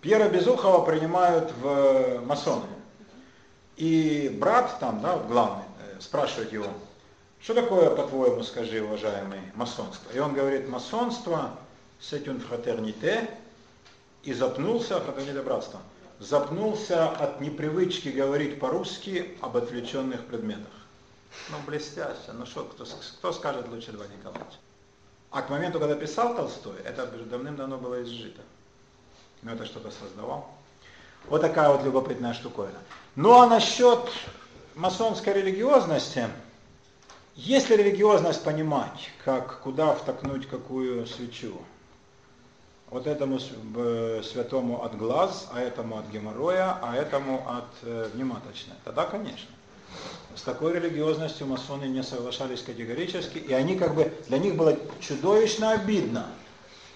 Пьера Безухова принимают в масоны. И брат там, да, главный, э, спрашивает его, что такое, по-твоему, скажи, уважаемый, масонство? И он говорит, масонство, une fraternité, и запнулся, фратernité братство, запнулся от непривычки говорить по-русски об отвлеченных предметах. Ну, блестяще, ну что, кто, кто скажет лучше Льва Николаевича? А к моменту, когда писал Толстой, это давным-давно было изжито. Но это что-то создавал. Вот такая вот любопытная штуковина. Ну а насчет масонской религиозности, если религиозность понимать, как куда втокнуть какую свечу, вот этому святому от глаз, а этому от геморроя, а этому от э, внематочной, тогда, конечно. С такой религиозностью масоны не соглашались категорически, и они как бы, для них было чудовищно обидно,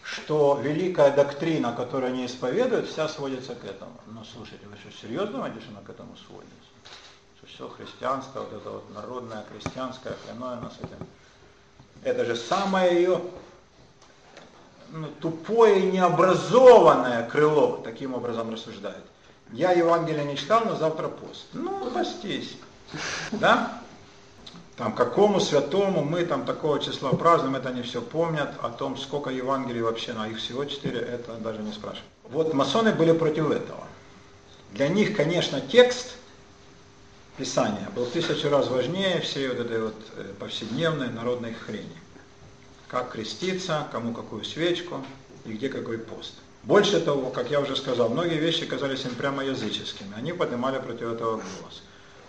что великая доктрина, которую они исповедуют, вся сводится к этому. Но слушайте, вы что, серьезно что она к этому сводится? Что все христианство, вот это вот народное, крестьянское, хреновое нас этим. Это же самое ее ну, тупое и необразованное крыло таким образом рассуждает. Я Евангелие не читал, но завтра пост. Ну, постись. Да? Там, какому святому мы там такого числа празднуем, это они все помнят, о том, сколько Евангелий вообще, на их всего четыре, это даже не спрашивают. Вот масоны были против этого. Для них, конечно, текст Писания был тысячу раз важнее всей вот этой вот э, повседневной народной хрени. Как креститься, кому какую свечку и где какой пост. Больше того, как я уже сказал, многие вещи казались им прямо языческими. Они поднимали против этого голос.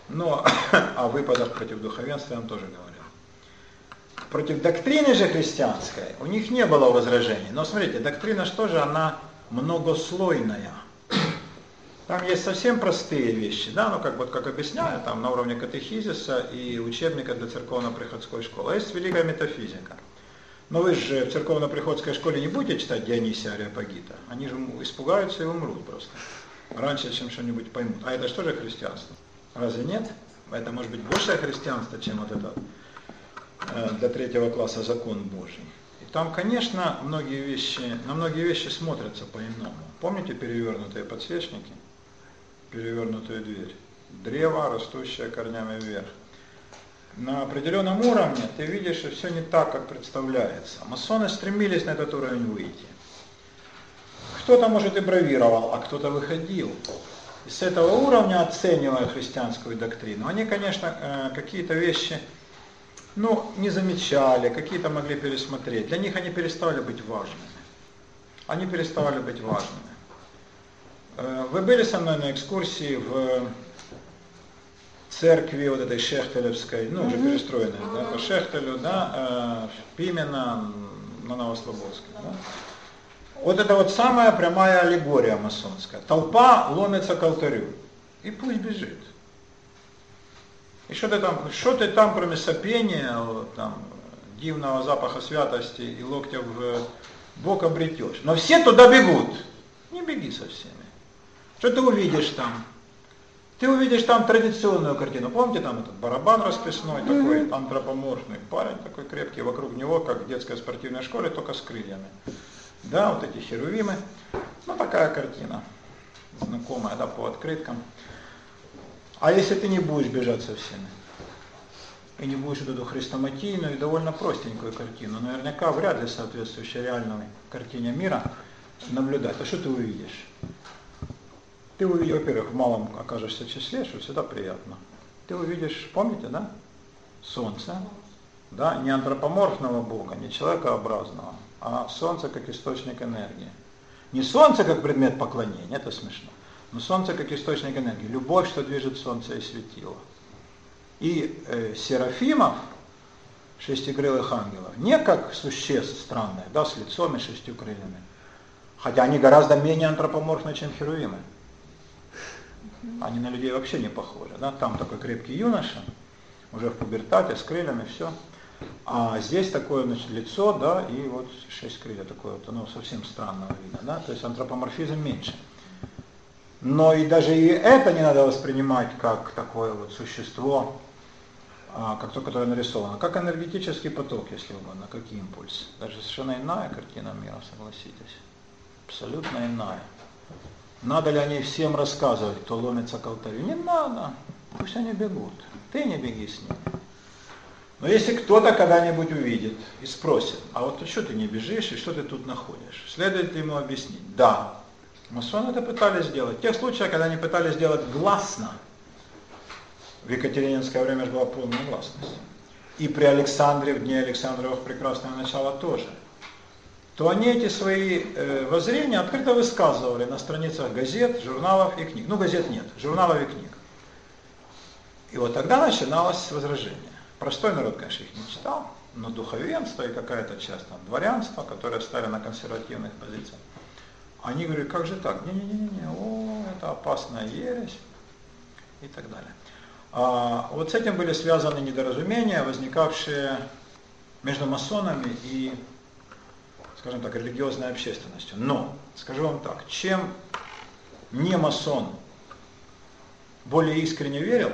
Но *coughs* о выпадах против духовенства я вам тоже говорил. Против доктрины же христианской у них не было возражений. Но смотрите, доктрина что же, она многослойная. *coughs* Там есть совсем простые вещи, да, ну как вот как объясняю, там на уровне катехизиса и учебника для церковно-приходской школы. А есть великая метафизика. Но вы же в церковно-приходской школе не будете читать Дионисия Ареопагита. Они же испугаются и умрут просто. Раньше, чем что-нибудь поймут. А это что же христианство? Разве нет? Это может быть большее христианство, чем вот это э, до третьего класса закон Божий. И там, конечно, многие вещи, на многие вещи смотрятся по-иному. Помните перевернутые подсвечники? Перевернутую дверь. Древо, растущее корнями вверх. На определенном уровне ты видишь, что все не так, как представляется. Масоны стремились на этот уровень выйти. Кто-то, может, и бравировал, а кто-то выходил. И с этого уровня, оценивая христианскую доктрину, они, конечно, э, какие-то вещи ну, не замечали, какие-то могли пересмотреть. Для них они перестали быть важными. Они перестали быть важными. Э, вы были со мной на экскурсии в церкви вот этой Шехтелевской, ну, уже перестроенной, да, по Шехтелю, да, э, Пимена на Новослободске, да. Вот это вот самая прямая аллегория масонская. Толпа ломится к алтарю. И пусть бежит. И что ты там, что ты там, кроме сопения, вот, там, дивного запаха святости и локтя в бок обретешь. Но все туда бегут. Не беги со всеми. Что ты увидишь там? Ты увидишь там традиционную картину. Помните, там этот барабан расписной, такой антропоморфный парень, такой крепкий, вокруг него, как в детской спортивной школе, только с крыльями. Да, вот эти херувимы. Ну, такая картина, знакомая, да, по открыткам. А если ты не будешь бежать со всеми, и не будешь вот эту хрестоматийную и довольно простенькую картину, наверняка вряд ли соответствующей реальной картине мира, наблюдать, то что ты увидишь? Ты увидишь, во-первых, в малом окажешься числе, что всегда приятно. Ты увидишь, помните, да? Солнце, да, не антропоморфного Бога, не человекообразного, а Солнце как источник энергии. Не Солнце как предмет поклонения, это смешно, Но Солнце как источник энергии. Любовь, что движет Солнце и светило. И э, Серафимов, шестикрылых ангелов, не как существ странных, да, с лицом и шестью крыльями. Хотя они гораздо менее антропоморфны, чем херувимы. Они на людей вообще не похожи. Да? Там такой крепкий юноша, уже в пубертате, с крыльями, все. А здесь такое значит, лицо, да, и вот шесть крыльев такое вот, ну, совсем странного вида, да, то есть антропоморфизм меньше. Но и даже и это не надо воспринимать как такое вот существо, а, как то, которое нарисовано, как энергетический поток, если угодно, как импульс. Даже совершенно иная картина мира, согласитесь. Абсолютно иная. Надо ли о ней всем рассказывать, кто ломится к алтарю? Не надо. Пусть они бегут. Ты не беги с ними. Но если кто-то когда-нибудь увидит и спросит, а вот что ты не бежишь и что ты тут находишь, следует ли ему объяснить? Да. Масоны это пытались сделать. В тех случаях, когда они пытались сделать гласно, в Екатерининское время же была полная гласность. И при Александре, в дне Александровых прекрасное начало тоже. То они эти свои э, воззрения открыто высказывали на страницах газет, журналов и книг. Ну, газет нет, журналов и книг. И вот тогда начиналось возражение. Простой народ, конечно, их не читал, но духовенство и какая-то часть там, дворянства, которые стали на консервативных позициях, они говорят, как же так? Не-не-не, о, это опасная ересь и так далее. А, вот с этим были связаны недоразумения, возникавшие между масонами и, скажем так, религиозной общественностью. Но, скажу вам так, чем не масон более искренне верил,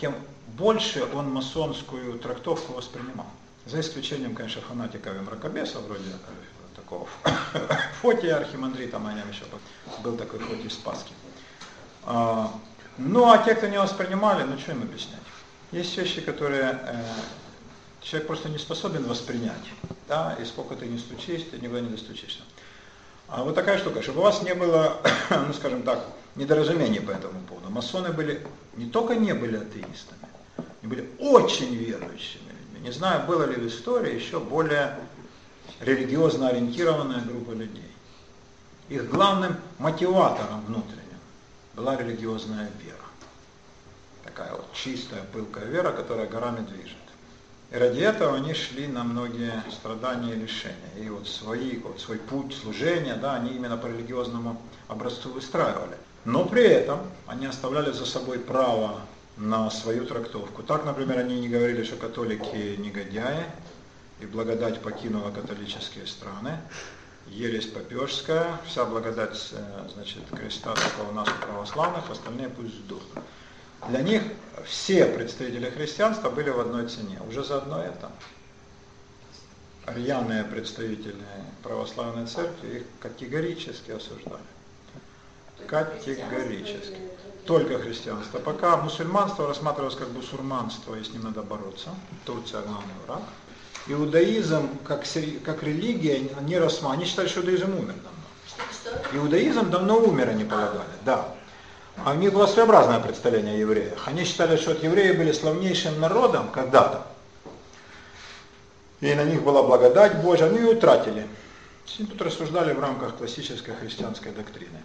тем больше он масонскую трактовку воспринимал. За исключением, конечно, фанатиков и мракобесов, вроде такого *coughs* Фотия архимандрита, моя еще был такой Фотий Спасский. А, ну, а те, кто не воспринимали, ну, что им объяснять? Есть вещи, которые э, человек просто не способен воспринять, да, и сколько ты не стучишь, ты никуда не достучишься. А вот такая штука, чтобы у вас не было, *coughs* ну, скажем так, недоразумений по этому поводу. Масоны были, не только не были атеистами, были очень верующими людьми. Не знаю, было ли в истории еще более религиозно ориентированная группа людей. Их главным мотиватором внутренним была религиозная вера. Такая вот чистая, пылкая вера, которая горами движет. И ради этого они шли на многие страдания и лишения. И вот, свои, вот свой путь служения, да, они именно по религиозному образцу выстраивали. Но при этом они оставляли за собой право на свою трактовку. Так, например, они не говорили, что католики негодяи, и благодать покинула католические страны, ересь попежская, вся благодать э, значит, креста только у нас у православных, остальные пусть сдохнут. Для них все представители христианства были в одной цене. Уже заодно это. Рьяные представители православной церкви их категорически осуждали. Категорически. Только христианство. Пока мусульманство рассматривалось как бусурманство, и с ним надо бороться. Турция главный враг. Иудаизм как, как религия не рассматривали. Они считали, что иудаизм умер давно. Иудаизм давно умер, они полагали, да. А у них было своеобразное представление о евреях. Они считали, что евреи были славнейшим народом когда-то. И на них была благодать Божья, они ее утратили. Тут рассуждали в рамках классической христианской доктрины.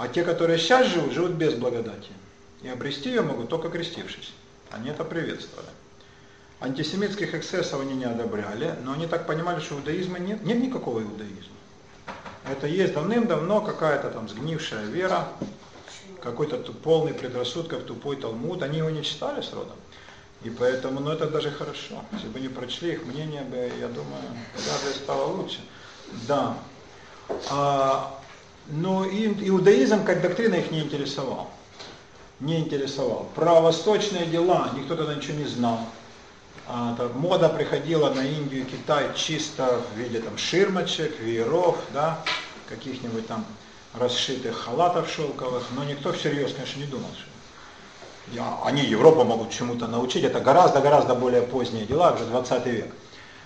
А те, которые сейчас живут, живут без благодати. И обрести ее могут только крестившись. Они это приветствовали. Антисемитских эксцессов они не одобряли, но они так понимали, что иудаизма нет, нет никакого иудаизма. Это есть давным-давно какая-то там сгнившая вера, какой-то полный предрассудков, тупой Талмуд. Они его не читали с родом. И поэтому, ну это даже хорошо. Если бы не прочли их мнение, бы, я думаю, даже стало лучше. Да. А, но иудаизм как доктрина их не интересовал. Не интересовал. Про восточные дела никто тогда ничего не знал. А, мода приходила на Индию и Китай чисто в виде там ширмочек, вееров, да, каких-нибудь там расшитых халатов шелковых, но никто всерьез, конечно, не думал, что я, они Европу могут чему-то научить, это гораздо-гораздо более поздние дела, уже 20 век.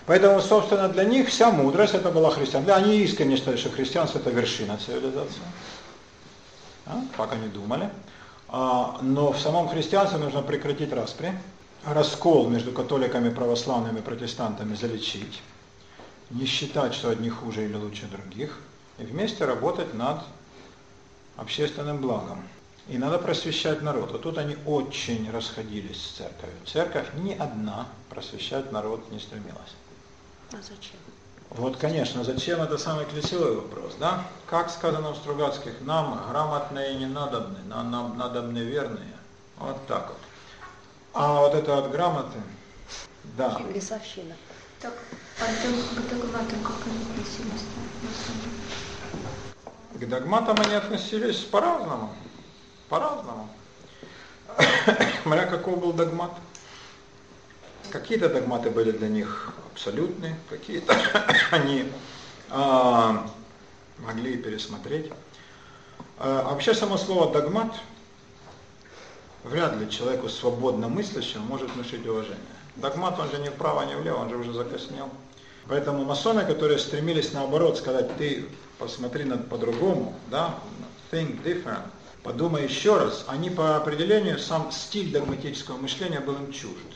Поэтому, собственно, для них вся мудрость это была христианство. Они искренне считали, что христианство это вершина цивилизации. А, так они думали. А, но в самом христианстве нужно прекратить распри, раскол между католиками, православными, протестантами залечить, не считать, что одни хуже или лучше других, и вместе работать над общественным благом. И надо просвещать народ. Вот тут они очень расходились с церковью. Церковь ни одна просвещать народ не стремилась. А зачем? Вот, конечно, зачем это самый ключевой вопрос, да? Как сказано в Стругацких, нам грамотные не надобны, нам, нам надобны верные. Вот так вот. А вот это от грамоты, да. Лесовщина. Так, а к догматам как они относились? К догматам они относились по-разному. По-разному. *coughs* Смотря какой был догмат. Какие-то догматы были для них абсолютные, какие-то *coughs* они а, могли пересмотреть. А, вообще само слово догмат вряд ли человеку свободно мыслящему может внушить уважение. Догмат, он же не вправо, не влево, он же уже закоснел. Поэтому масоны, которые стремились наоборот сказать, ты посмотри на по-другому, да, think different, подумай еще раз, они по определению, сам стиль догматического мышления был им чужд.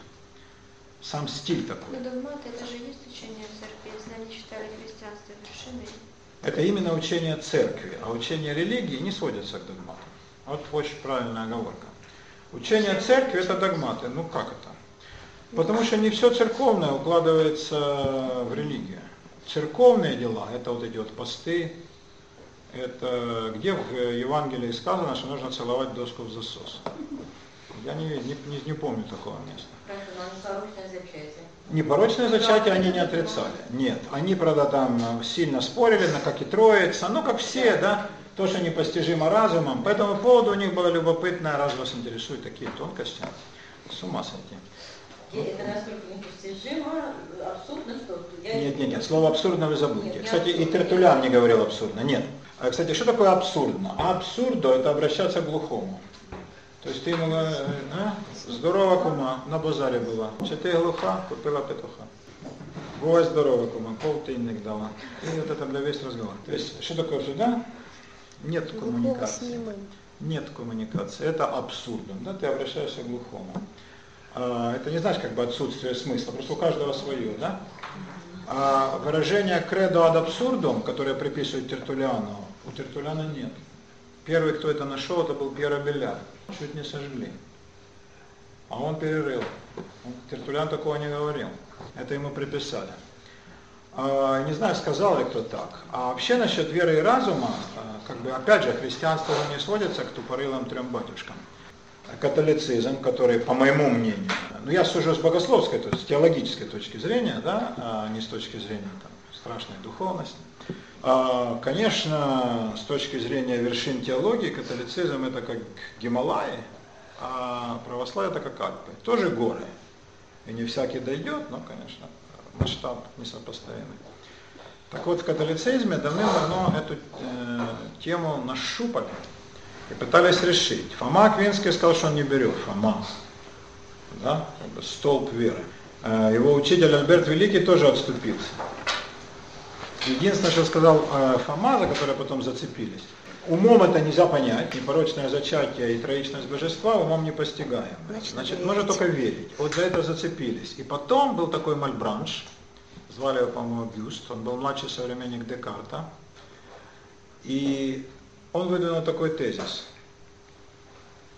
Сам стиль такой. Но догмат это же есть учение церкви, если они считали христианство вершиной. Это именно учение церкви, а учение религии не сводится к догматам. Вот очень правильная оговорка. Учение церкви это догматы. Ну как это? Потому что не все церковное укладывается в религию. Церковные дела, это вот эти вот посты, это где в Евангелии сказано, что нужно целовать доску в засос. Я не, не, не, не помню такого места. Непорочное зачатие они не отрицали. Нет, они, правда, там сильно спорили, на как и троица, ну как все, да, то, что непостижимо разумом. По этому поводу у них было любопытное, раз вас интересуют такие тонкости, с ума сойти. Это настолько непостижимо, абсурдно, что... Я нет, нет, нет, слово абсурдно вы забудете. Нет, Кстати, и Тертулян не говорил абсурдно, нет. А, кстати, что такое абсурдно? Абсурдо – это обращаться к глухому. То есть ты ему говоришь, а? здорова кума, на базаре была. Чи ти глуха, купила петуха. Бувай здорова кума, полтинник дала. И вот это для весь разговор. То есть, что такое абсурдно? Нет коммуникации. Нет коммуникации. Это абсурдно. Да? Ты обращаешься к глухому. А, это не значит как бы отсутствие смысла, просто у каждого свое, да? А выражение «credo ad absurdum», которое приписывают Тертулиану, у Тертуляна нет. Первый, кто это нашел, это был Пьеро Беляр. Чуть не сожгли. А он перерыл. Тертулян такого не говорил. Это ему приписали. А, не знаю, сказал ли кто так. А вообще насчет веры и разума, а, как бы опять же, христианство не сводится к тупорылым трем батюшкам католицизм, который, по моему мнению, ну я сужу с богословской, то есть с теологической точки зрения, да, а не с точки зрения там, страшной духовности. А, конечно, с точки зрения вершин теологии, католицизм это как Гималаи, а православие это как Альпы, тоже горы. И не всякий дойдет, но, конечно, масштаб несопоставимый. Так вот, в католицизме давным-давно эту э, тему нащупали и пытались решить. Фома Аквинский сказал, что он не берет, Фома, да, как бы столб веры. Э, его учитель Альберт Великий тоже отступился. Единственное, что сказал э, Фома, за которое потом зацепились, умом это нельзя понять, непорочное зачатие и троичность божества умом не постигаем. Значит, Значит можно только верить. Вот за это зацепились. И потом был такой Мальбранш, звали его, по-моему, Бюст, он был младший современник Декарта. И он выдвинул такой тезис.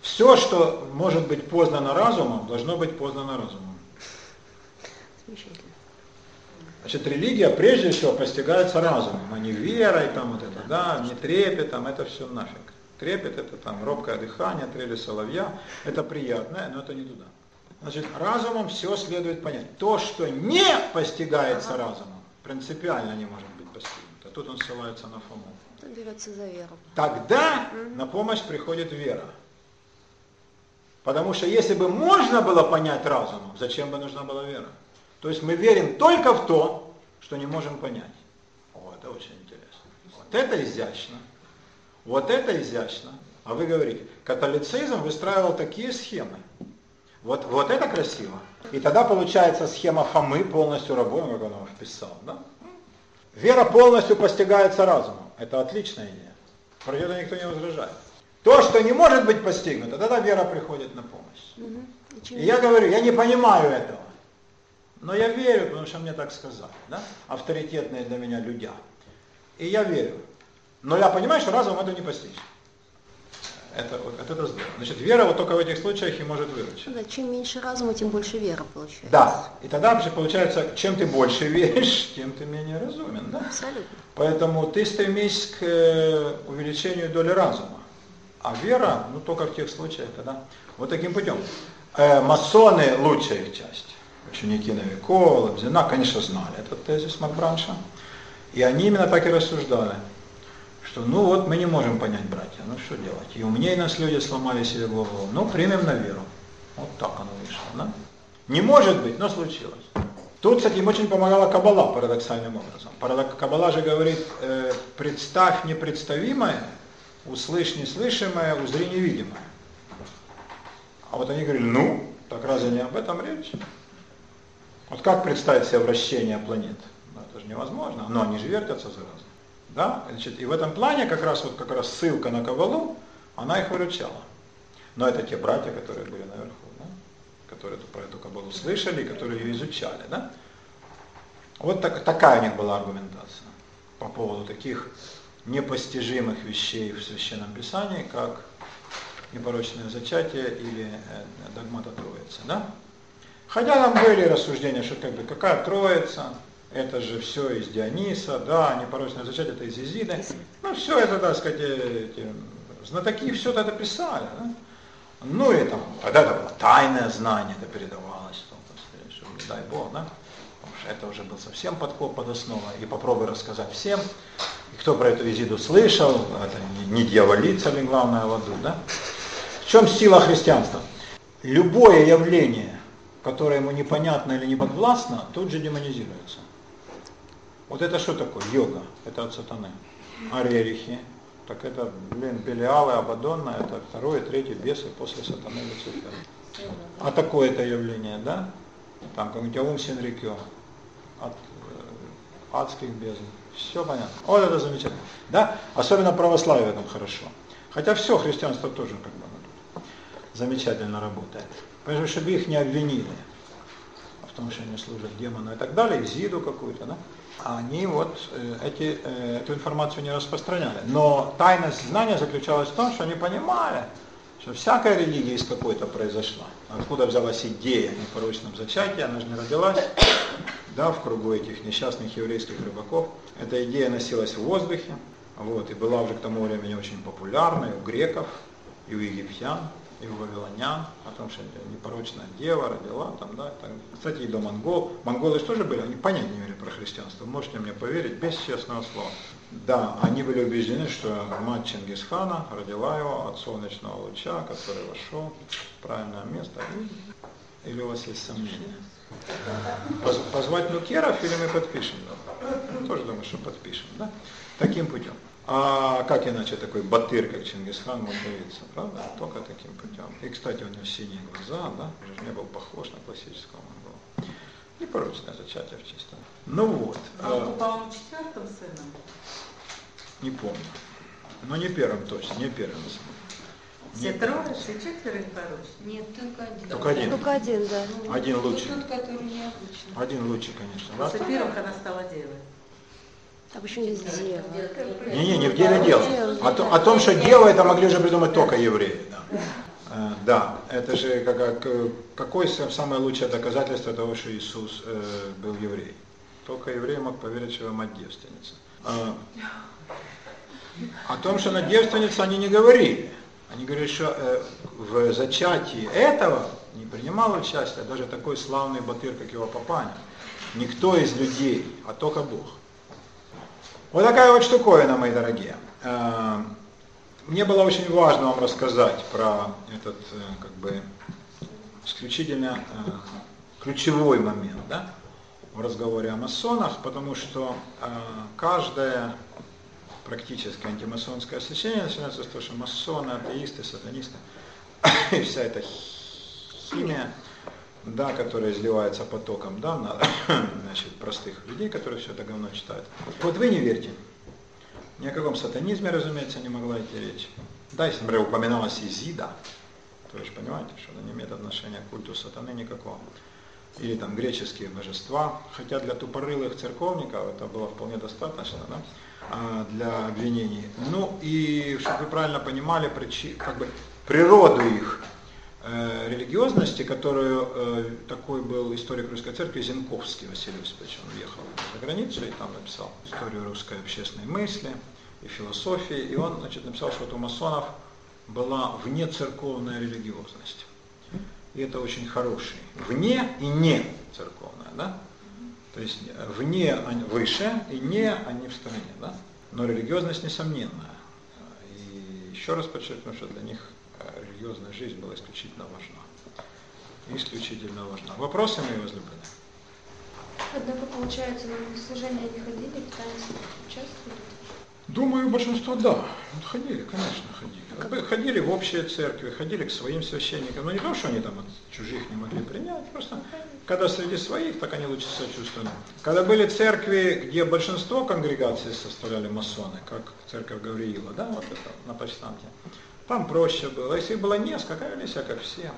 Все, что может быть познано разумом, должно быть познано разумом. Значит, религия прежде всего постигается разумом, а не верой, там вот это, да, не трепетом, это все нафиг. Трепет это там робкое дыхание, трели соловья, это приятное, но это не туда. Значит, разумом все следует понять. То, что не постигается разумом, принципиально не может быть постигнуто. Тут он ссылается на Фому берется за веру. Тогда на помощь приходит вера. Потому что если бы можно было понять разумом, зачем бы нужна была вера? То есть мы верим только в то, что не можем понять. О, это очень интересно. Вот это изящно. Вот это изящно. А вы говорите, католицизм выстраивал такие схемы. Вот, вот это красиво. И тогда получается схема Фомы полностью работает, как он его вписал. Да? Вера полностью постигается разумом. Это отличная идея. Про это никто не возражает. То, что не может быть постигнуто, тогда вера приходит на помощь. Угу. И я говорю, я не понимаю этого. Но я верю, потому что мне так сказали. Да? Авторитетные для меня люди. И я верю. Но я понимаю, что разум это не постичь. Это, вот, это здорово. Значит, вера вот только в этих случаях и может выручить. Да, чем меньше разума, тем больше вера получается. Да. И тогда вообще получается, чем ты больше веришь, тем ты менее разумен. Да? Абсолютно. Поэтому ты стремись к э, увеличению доли разума. А вера, ну только в тех случаях, когда вот таким путем. Э, масоны лучшая их часть. Ученики Новикова, Лобзина, конечно, знали этот тезис Макбранша. И они именно так и рассуждали что ну вот мы не можем понять братья, ну что делать? И умнее нас люди сломали себе голову, ну примем на веру. Вот так оно вышло. Да? Не может быть, но случилось. Тут, кстати, им очень помогала Кабала парадоксальным образом. Кабала же говорит, э, представь непредставимое, услышь неслышимое, узри невидимое. А вот они говорили, ну, так разве не об этом речь? Вот как представить себе вращение планет? Ну, это же невозможно, но они же вертятся зараза. Да? Значит, и в этом плане как раз вот как раз ссылка на Кабалу, она их выручала. Но это те братья, которые были наверху, да? которые про эту Кабалу слышали, которые ее изучали. Да? Вот так, такая у них была аргументация по поводу таких непостижимых вещей в Священном Писании, как непорочное зачатие или э, догмата Троицы. Да? Хотя там были рассуждения, что как бы какая Троица, это же все из Диониса, да, непорочное зачатие это из Изиды. Ну, все это, так сказать, эти, знатоки все это писали. Да? Ну и там, когда это было тайное знание, это передавалось, то, сказать, что, не дай Бог, да? Потому что это уже был совсем подход под основу, и попробуй рассказать всем. И кто про эту Изиду слышал, это не, не дьяволица ли главное в аду, да? В чем сила христианства? Любое явление, которое ему непонятно или не подвластно, тут же демонизируется. Вот это что такое? Йога. Это от сатаны. А рерихи? Так это, блин, Белиалы, Абадонна, это второе, третье бесы после сатаны Люцифера. А такое это явление, да? Там какой-нибудь Аум Синрикё от э, адских бездн. Все понятно. Вот это замечательно. Да? Особенно православие там хорошо. Хотя все христианство тоже как бы замечательно работает. Поэтому, чтобы их не обвинили в том, что они служат демону и так далее, Зиду какую-то, да? они вот э, эти, э, эту информацию не распространяли. Но тайность знания заключалась в том, что они понимали, что всякая религия из какой-то произошла. Откуда взялась идея о непорочном зачатии, она же не родилась да, в кругу этих несчастных еврейских рыбаков. Эта идея носилась в воздухе, вот, и была уже к тому времени очень популярной у греков и у египтян и у вавилонян, о том, что непорочная дева родила, там, да, так. Кстати, и до монгол. Монголы же тоже были, они понять не имели про христианство, можете мне поверить, без честного слова. Да, они были убеждены, что мать Чингисхана родила его от солнечного луча, который вошел в правильное место. Или у вас есть сомнения? Позвать Нукеров или мы подпишем? Да? Тоже думаю, что подпишем. Да? Таким путем. А как иначе такой батыр, как Чингисхан, мог появиться, правда? Только таким путем. И, кстати, у него синие глаза, да? Он же не был похож на классического монгола. Непорочное зачатие в чистом. Ну вот. А он, по-моему, четвертым сыном? Не помню. Но не первым точно, не первым сыном. Все трое, все четверо порочные? Нет, только один. Только один. Только один, да. Один лучше. Тот, который необычный. Один лучше, конечно. Да? После первых она стала девой. А почему без дева? Не-не, не в деле дело. О, том, о том, что дева, это могли же придумать только евреи. Да, э, да это же как, как, какое самое лучшее доказательство того, что Иисус э, был еврей? Только еврей мог поверить, что его мать девственница. А, о том, что она девственница, они не говорили. Они говорили, что э, в зачатии этого не принимал участие даже такой славный батыр, как его папаня. Никто из людей, а только Бог. Вот такая вот штуковина, мои дорогие. Э, мне было очень важно вам рассказать про этот, э, как бы, исключительно э, ключевой момент, да, в разговоре о масонах, потому что каждое практически антимасонское освещение начинается с того, что масоны, атеисты, сатанисты, *coughs* и вся эта химия, да, которая изливается потоком, да, на *coughs* значит, простых людей, которые все это говно читают. Вот вы не верьте. Ни о каком сатанизме, разумеется, не могла идти речь. Да, если, например, упоминалась Изида, то же понимаете, что она не имеет отношения к культу сатаны никакого. или там греческие божества, хотя для тупорылых церковников это было вполне достаточно да, а, для обвинений. Ну и, чтобы вы правильно понимали, причи, как бы, природу их религиозности, которую э, такой был историк русской церкви Зинковский Василий Осипович, он уехал за границу и там написал историю русской общественной мысли и философии, и он значит, написал, что у масонов была внецерковная религиозность. И это очень хороший. Вне и не церковная, да? То есть вне они выше и не они в стороне, да? Но религиозность несомненная. И еще раз подчеркну, что для них э, религиозная жизнь была исключительно важна. Исключительно важна. Вопросы мои возлюбленные? Однако, получается, на служение не ходили, пытались участвовать. Думаю, большинство да. Ходили, конечно, ходили. Ходили в общие церкви, ходили к своим священникам. Но не то, что они там от чужих не могли принять, просто когда среди своих, так они лучше себя чувствовали. Когда были церкви, где большинство конгрегаций составляли масоны, как церковь Гавриила, да, вот это на почтамте, там проще было. Если было несколько, вели себя как все.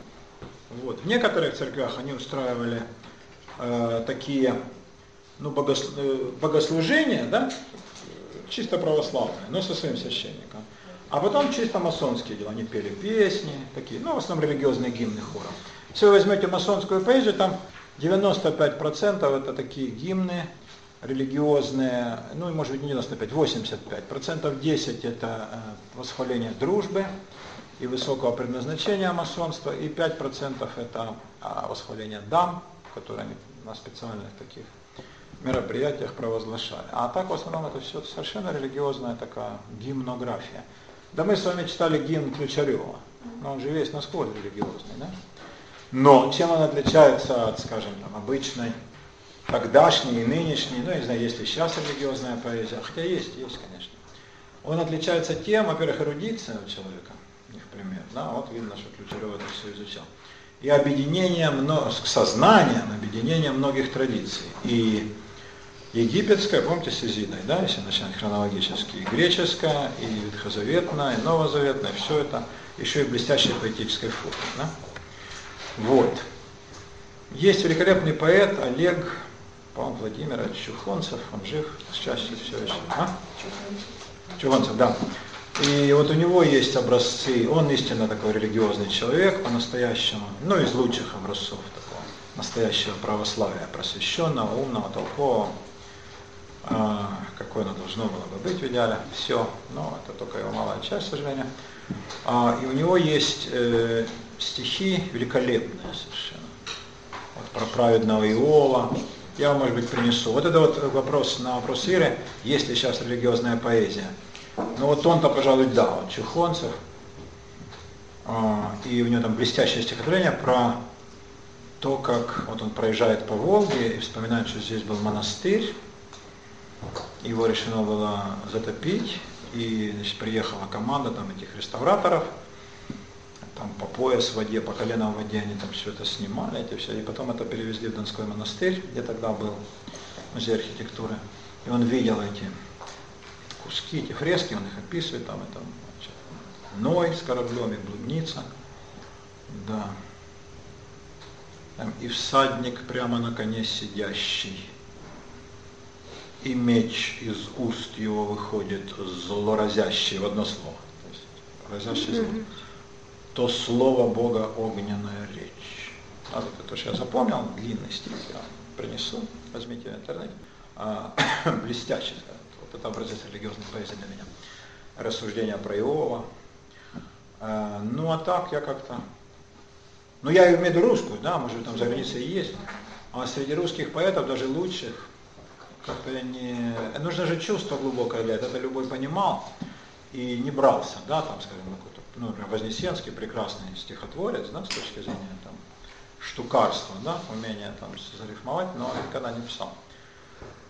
Вот. В некоторых церквях они устраивали э, такие ну, богослу, э, богослужения, да, чисто православные, но со своим священником. А потом чисто масонские дела, они пели песни, такие, ну, в основном религиозные гимны хором. Если вы возьмете масонскую поэзию, там 95% это такие гимны религиозные, ну, и может быть не 95, 85, процентов 10 это э, восхваление дружбы и высокого предназначения масонства, и 5% это а, восхваление дам, которые они на специальных таких мероприятиях провозглашали. А так в основном это все совершенно религиозная такая гимнография. Да мы с вами читали гимн Ключарева, но он же весь насквозь религиозный, да? Но чем он отличается от, скажем, там, обычной, тогдашней и нынешней, ну, я не знаю, есть ли сейчас религиозная поэзия, хотя есть, есть, конечно. Он отличается тем, во-первых, эрудиция у человека, в пример, да, вот видно, что Ключарев это все изучал. И объединение, сознанием, объединение многих традиций. И египетская, помните, с Изидой, да, если начинать хронологически, и греческая, и ветхозаветная, и новозаветная, все это еще и блестящей поэтической форме. Да? Вот. Есть великолепный поэт Олег, по-моему, Владимир Чухонцев, он жив, счастье все еще. А? Чухонцев, да. И вот у него есть образцы, он истинно такой религиозный человек по-настоящему, ну, из лучших образцов такого настоящего православия, просвещенного, умного, толкового. А, какое оно должно было бы быть в идеале, все, но это только его малая часть, к сожалению. А, и у него есть э, стихи великолепные совершенно. Вот про праведного Иова. Я вам, может быть, принесу. Вот это вот вопрос на вопрос Иры, есть ли сейчас религиозная поэзия. Ну вот он-то, пожалуй, да, вот Чухонцев. А, и у него там блестящее стихотворение про то, как вот он проезжает по Волге и вспоминает, что здесь был монастырь, его решено было затопить, и значит, приехала команда там этих реставраторов, там по пояс в воде, по колено в воде они там все это снимали, эти все, и потом это перевезли в Донской монастырь, где тогда был музей архитектуры. И он видел эти куски, эти фрески, он их описывает, там это Ной с кораблем и блудница, да. Там, и всадник прямо на коне сидящий и меч из уст его выходит злоразящий в одно слово. То есть разящий слово. То слово Бога огненная речь. А вот это, что я запомнил, длинный стих, я принесу, возьмите в интернете. А, *coughs* блестящий, вот это образец религиозной поэзии для меня. Рассуждения про Иова. А, ну а так я как-то... Ну я имею в виду русскую, да, может там за границей и есть. А среди русских поэтов, даже лучших, как-то не... Нужно же чувство глубокое для этого, это любой понимал и не брался, да, там, скажем, какой-то, ну, например, Вознесенский прекрасный стихотворец, да, с точки зрения там штукарства, да, умения там зарифмовать, но никогда не писал.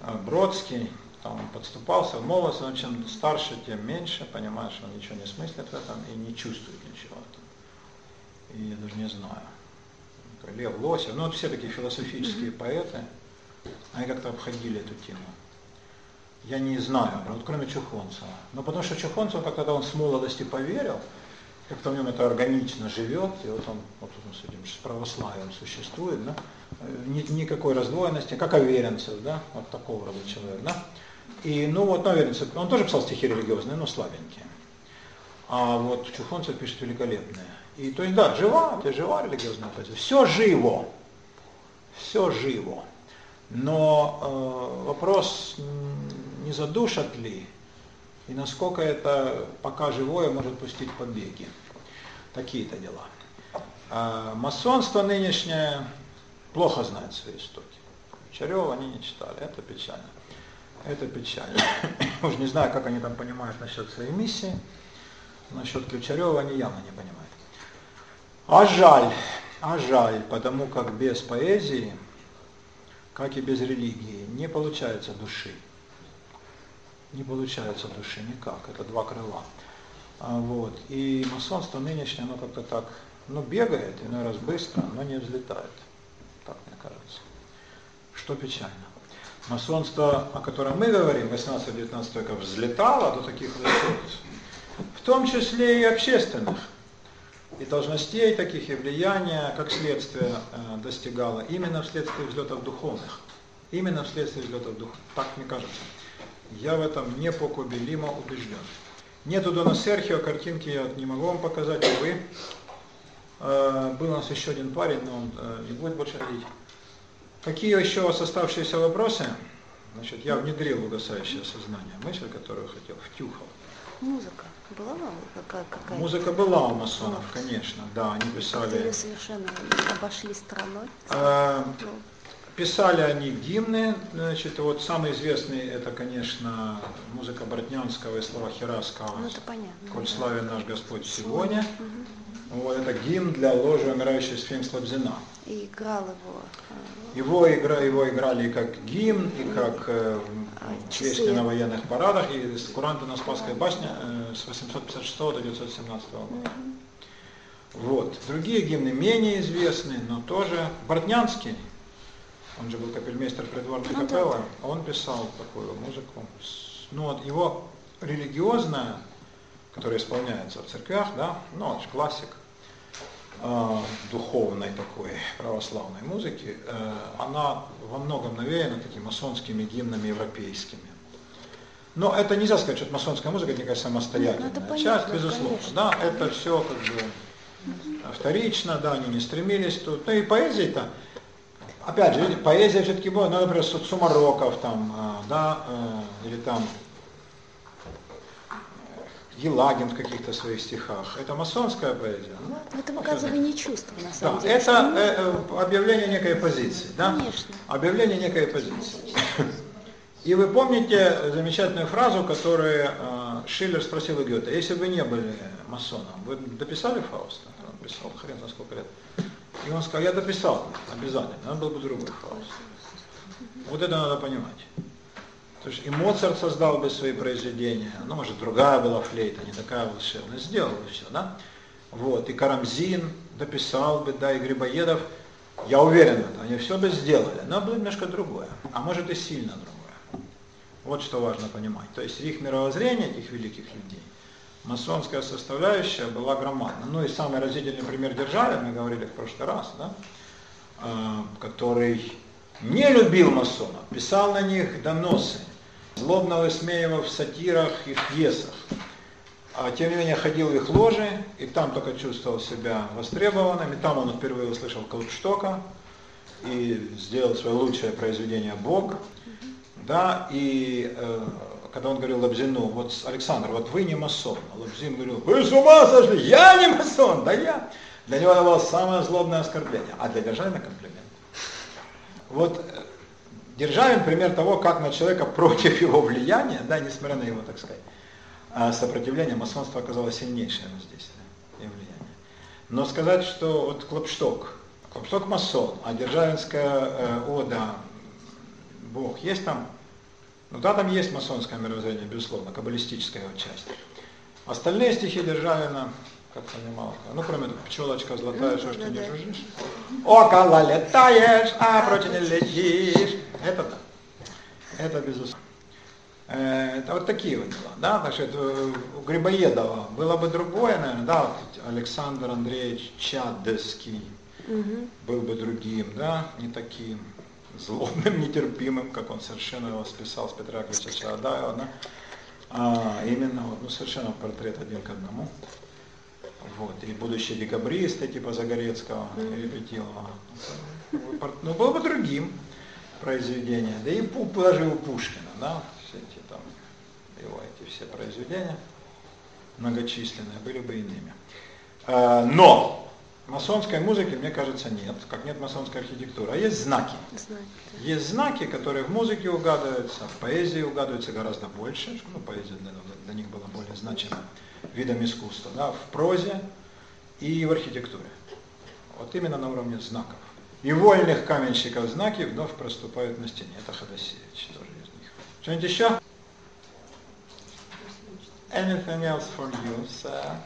А Бродский, там он подступался в молодости, но чем старше, тем меньше, понимаешь, он ничего не смыслит в этом и не чувствует ничего. И я даже не знаю. Лев Лосев, ну вот все такие философические поэты, они как-то обходили эту тему. Я не знаю, вот кроме Чухонцева. Но потому что Чухонцев, когда он с молодости поверил, как-то в нем это органично живет, и вот он, вот он с этим с православием существует, да, ни, никакой раздвоенности, как Аверинцев, да, вот такого рода человек, да. И, ну вот, Аверинцев, он тоже писал стихи религиозные, но слабенькие. А вот Чухонцев пишет великолепные. И то есть, да, жива, это жива религиозная поэзия. Все живо. Все живо. Но э, вопрос, не задушат ли, и насколько это пока живое может пустить побеги. Такие-то дела. А масонство нынешнее плохо знает свои истоки. Чарева они не читали, это печально. Это печально. *coughs* Уж не знаю, как они там понимают насчет своей миссии. Насчет Ключарева они явно не понимают. А жаль, а жаль, потому как без поэзии, как и без религии, не получается души. Не получается души никак, это два крыла. А, вот. И масонство нынешнее, оно как-то так, ну, бегает, иной раз быстро, но не взлетает. Так мне кажется. Что печально. Масонство, о котором мы говорим, 18-19 века, взлетало до таких высот, в том числе и общественных, и должностей таких, и влияния, как следствие, э, достигало именно вследствие взлетов духовных. Именно вследствие взлетов духовных. Так мне кажется. Я в этом непоколебимо убежден. Нету Дона Серхио, картинки я не могу вам показать, увы. Э, был у нас еще один парень, но он э, не будет больше ходить. Какие еще у вас оставшиеся вопросы? Значит, я внедрил угасающее сознание мысль, которую хотел, втюхал. Музыка была какая какая Музыка была у масонов, конечно, да, они писали. Ее совершенно обошли стороной. А, ну. Писали они гимны, значит, вот самый известный это, конечно, музыка Бортнянского и слова Хераскова. Ну, это понятно. Коль славен наш Господь сегодня. Угу. Вот, это гимн для ложи умирающей сфинкс Лабзина. И играл его. Э, его, игра, его играли как гимн, и как э, а, песни на военных парадах, и с куранты на Спасской башне э, с 856 до 917 года. Угу. Вот. Другие гимны менее известны, но тоже. Бортнянский, он же был капельмейстер придворной ну, капеллы, да. он писал такую музыку. Ну вот его религиозная, которая исполняется в церквях, да, ну он же классик, э, духовной такой православной музыки, э, она во многом навеяна такими масонскими гимнами европейскими. Но это нельзя сказать, что это масонская музыка, это некая самостоятельная ну, понятно, часть, безусловно. Конечно. Да, это все как бы вторично, да, они не стремились тут. Ну и поэзия-то, опять же, поэзия все-таки была, ну, например, Сумароков там, э, да, или там Елагин в каких-то своих стихах. Это масонская поэзия. Ну, это выказывание чувства, на самом да, деле. Это э, э, объявление некой позиции. Да? Конечно. Объявление некой позиции. И вы помните замечательную фразу, которую э, Шиллер спросил у Гёте, если бы вы не были масоном, вы дописали Фауста? Он писал, хрен на сколько лет. И он сказал, я дописал, обязательно, но был бы другой Фауст. Вот это надо понимать. То есть и Моцарт создал бы свои произведения, ну, может, другая была флейта, не такая волшебная, сделал бы все, да? Вот, и Карамзин дописал бы, да, и Грибоедов, я уверен они все бы сделали, но было немножко другое, а может и сильно другое. Вот что важно понимать. То есть их мировоззрение, этих великих людей, масонская составляющая была громадна. Ну и самый разительный пример державы, мы говорили в прошлый раз, да, а, который не любил масонов, писал на них доносы, злобно высмеивал в сатирах и в пьесах. А тем не менее ходил в их ложи, и там только чувствовал себя востребованным, и там он впервые услышал Клопштока, и сделал свое лучшее произведение «Бог». Да, и э, когда он говорил Лобзину, вот Александр, вот вы не масон, а Лобзин говорил, вы с ума сошли, я не масон, да я. Для него это было самое злобное оскорбление, а для Державина комплимент. Вот Державин пример того, как на человека против его влияния, да, несмотря на его, так сказать, а, сопротивление, масонство оказало сильнейшее воздействие и влияние. Но сказать, что вот Клопшток, Клопшток масон, а Державинская э, ода, Бог, есть там? Ну да, там есть масонское мировоззрение, безусловно, каббалистическая его часть. Остальные стихи Державина, как понимал, ну кроме того, пчелочка золотая, что ж ты не жужжишь? Около летаешь, а против не летишь. Это да. Это безусловно. Э, это вот такие вот дела, да, значит, э, у Грибоедова было бы другое, наверное, да, вот Александр Андреевич Чадский, Мгм. был бы другим, да, не таким злобным, нетерпимым, как он совершенно его списал с Петра Яковлевича Чаадаева, да. А, именно, вот, ну, совершенно портрет один к одному. Вот, и будущие декабристы, типа Загорецкого и Репетилова. Ну, было бы другим произведение. Да и даже у Пушкина, да, все эти там, его эти все произведения многочисленные были бы иными. А, Но масонской музыки, мне кажется, нет, как нет масонской архитектуры, а есть знаки. Знаю. Есть знаки, которые в музыке угадываются, в поэзии угадываются гораздо больше, ну, поэзия для, для них была более значимым видом искусства, да, в прозе и в архитектуре. Вот именно на уровне знаков. И вольных каменщиков знаки вновь проступают на стене. Это Ходосевич тоже из них. Что-нибудь еще? Anything else for you, sir?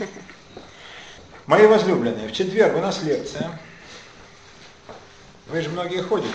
*laughs* Мои возлюбленные, в четверг у нас лекция. Вы же многие ходите.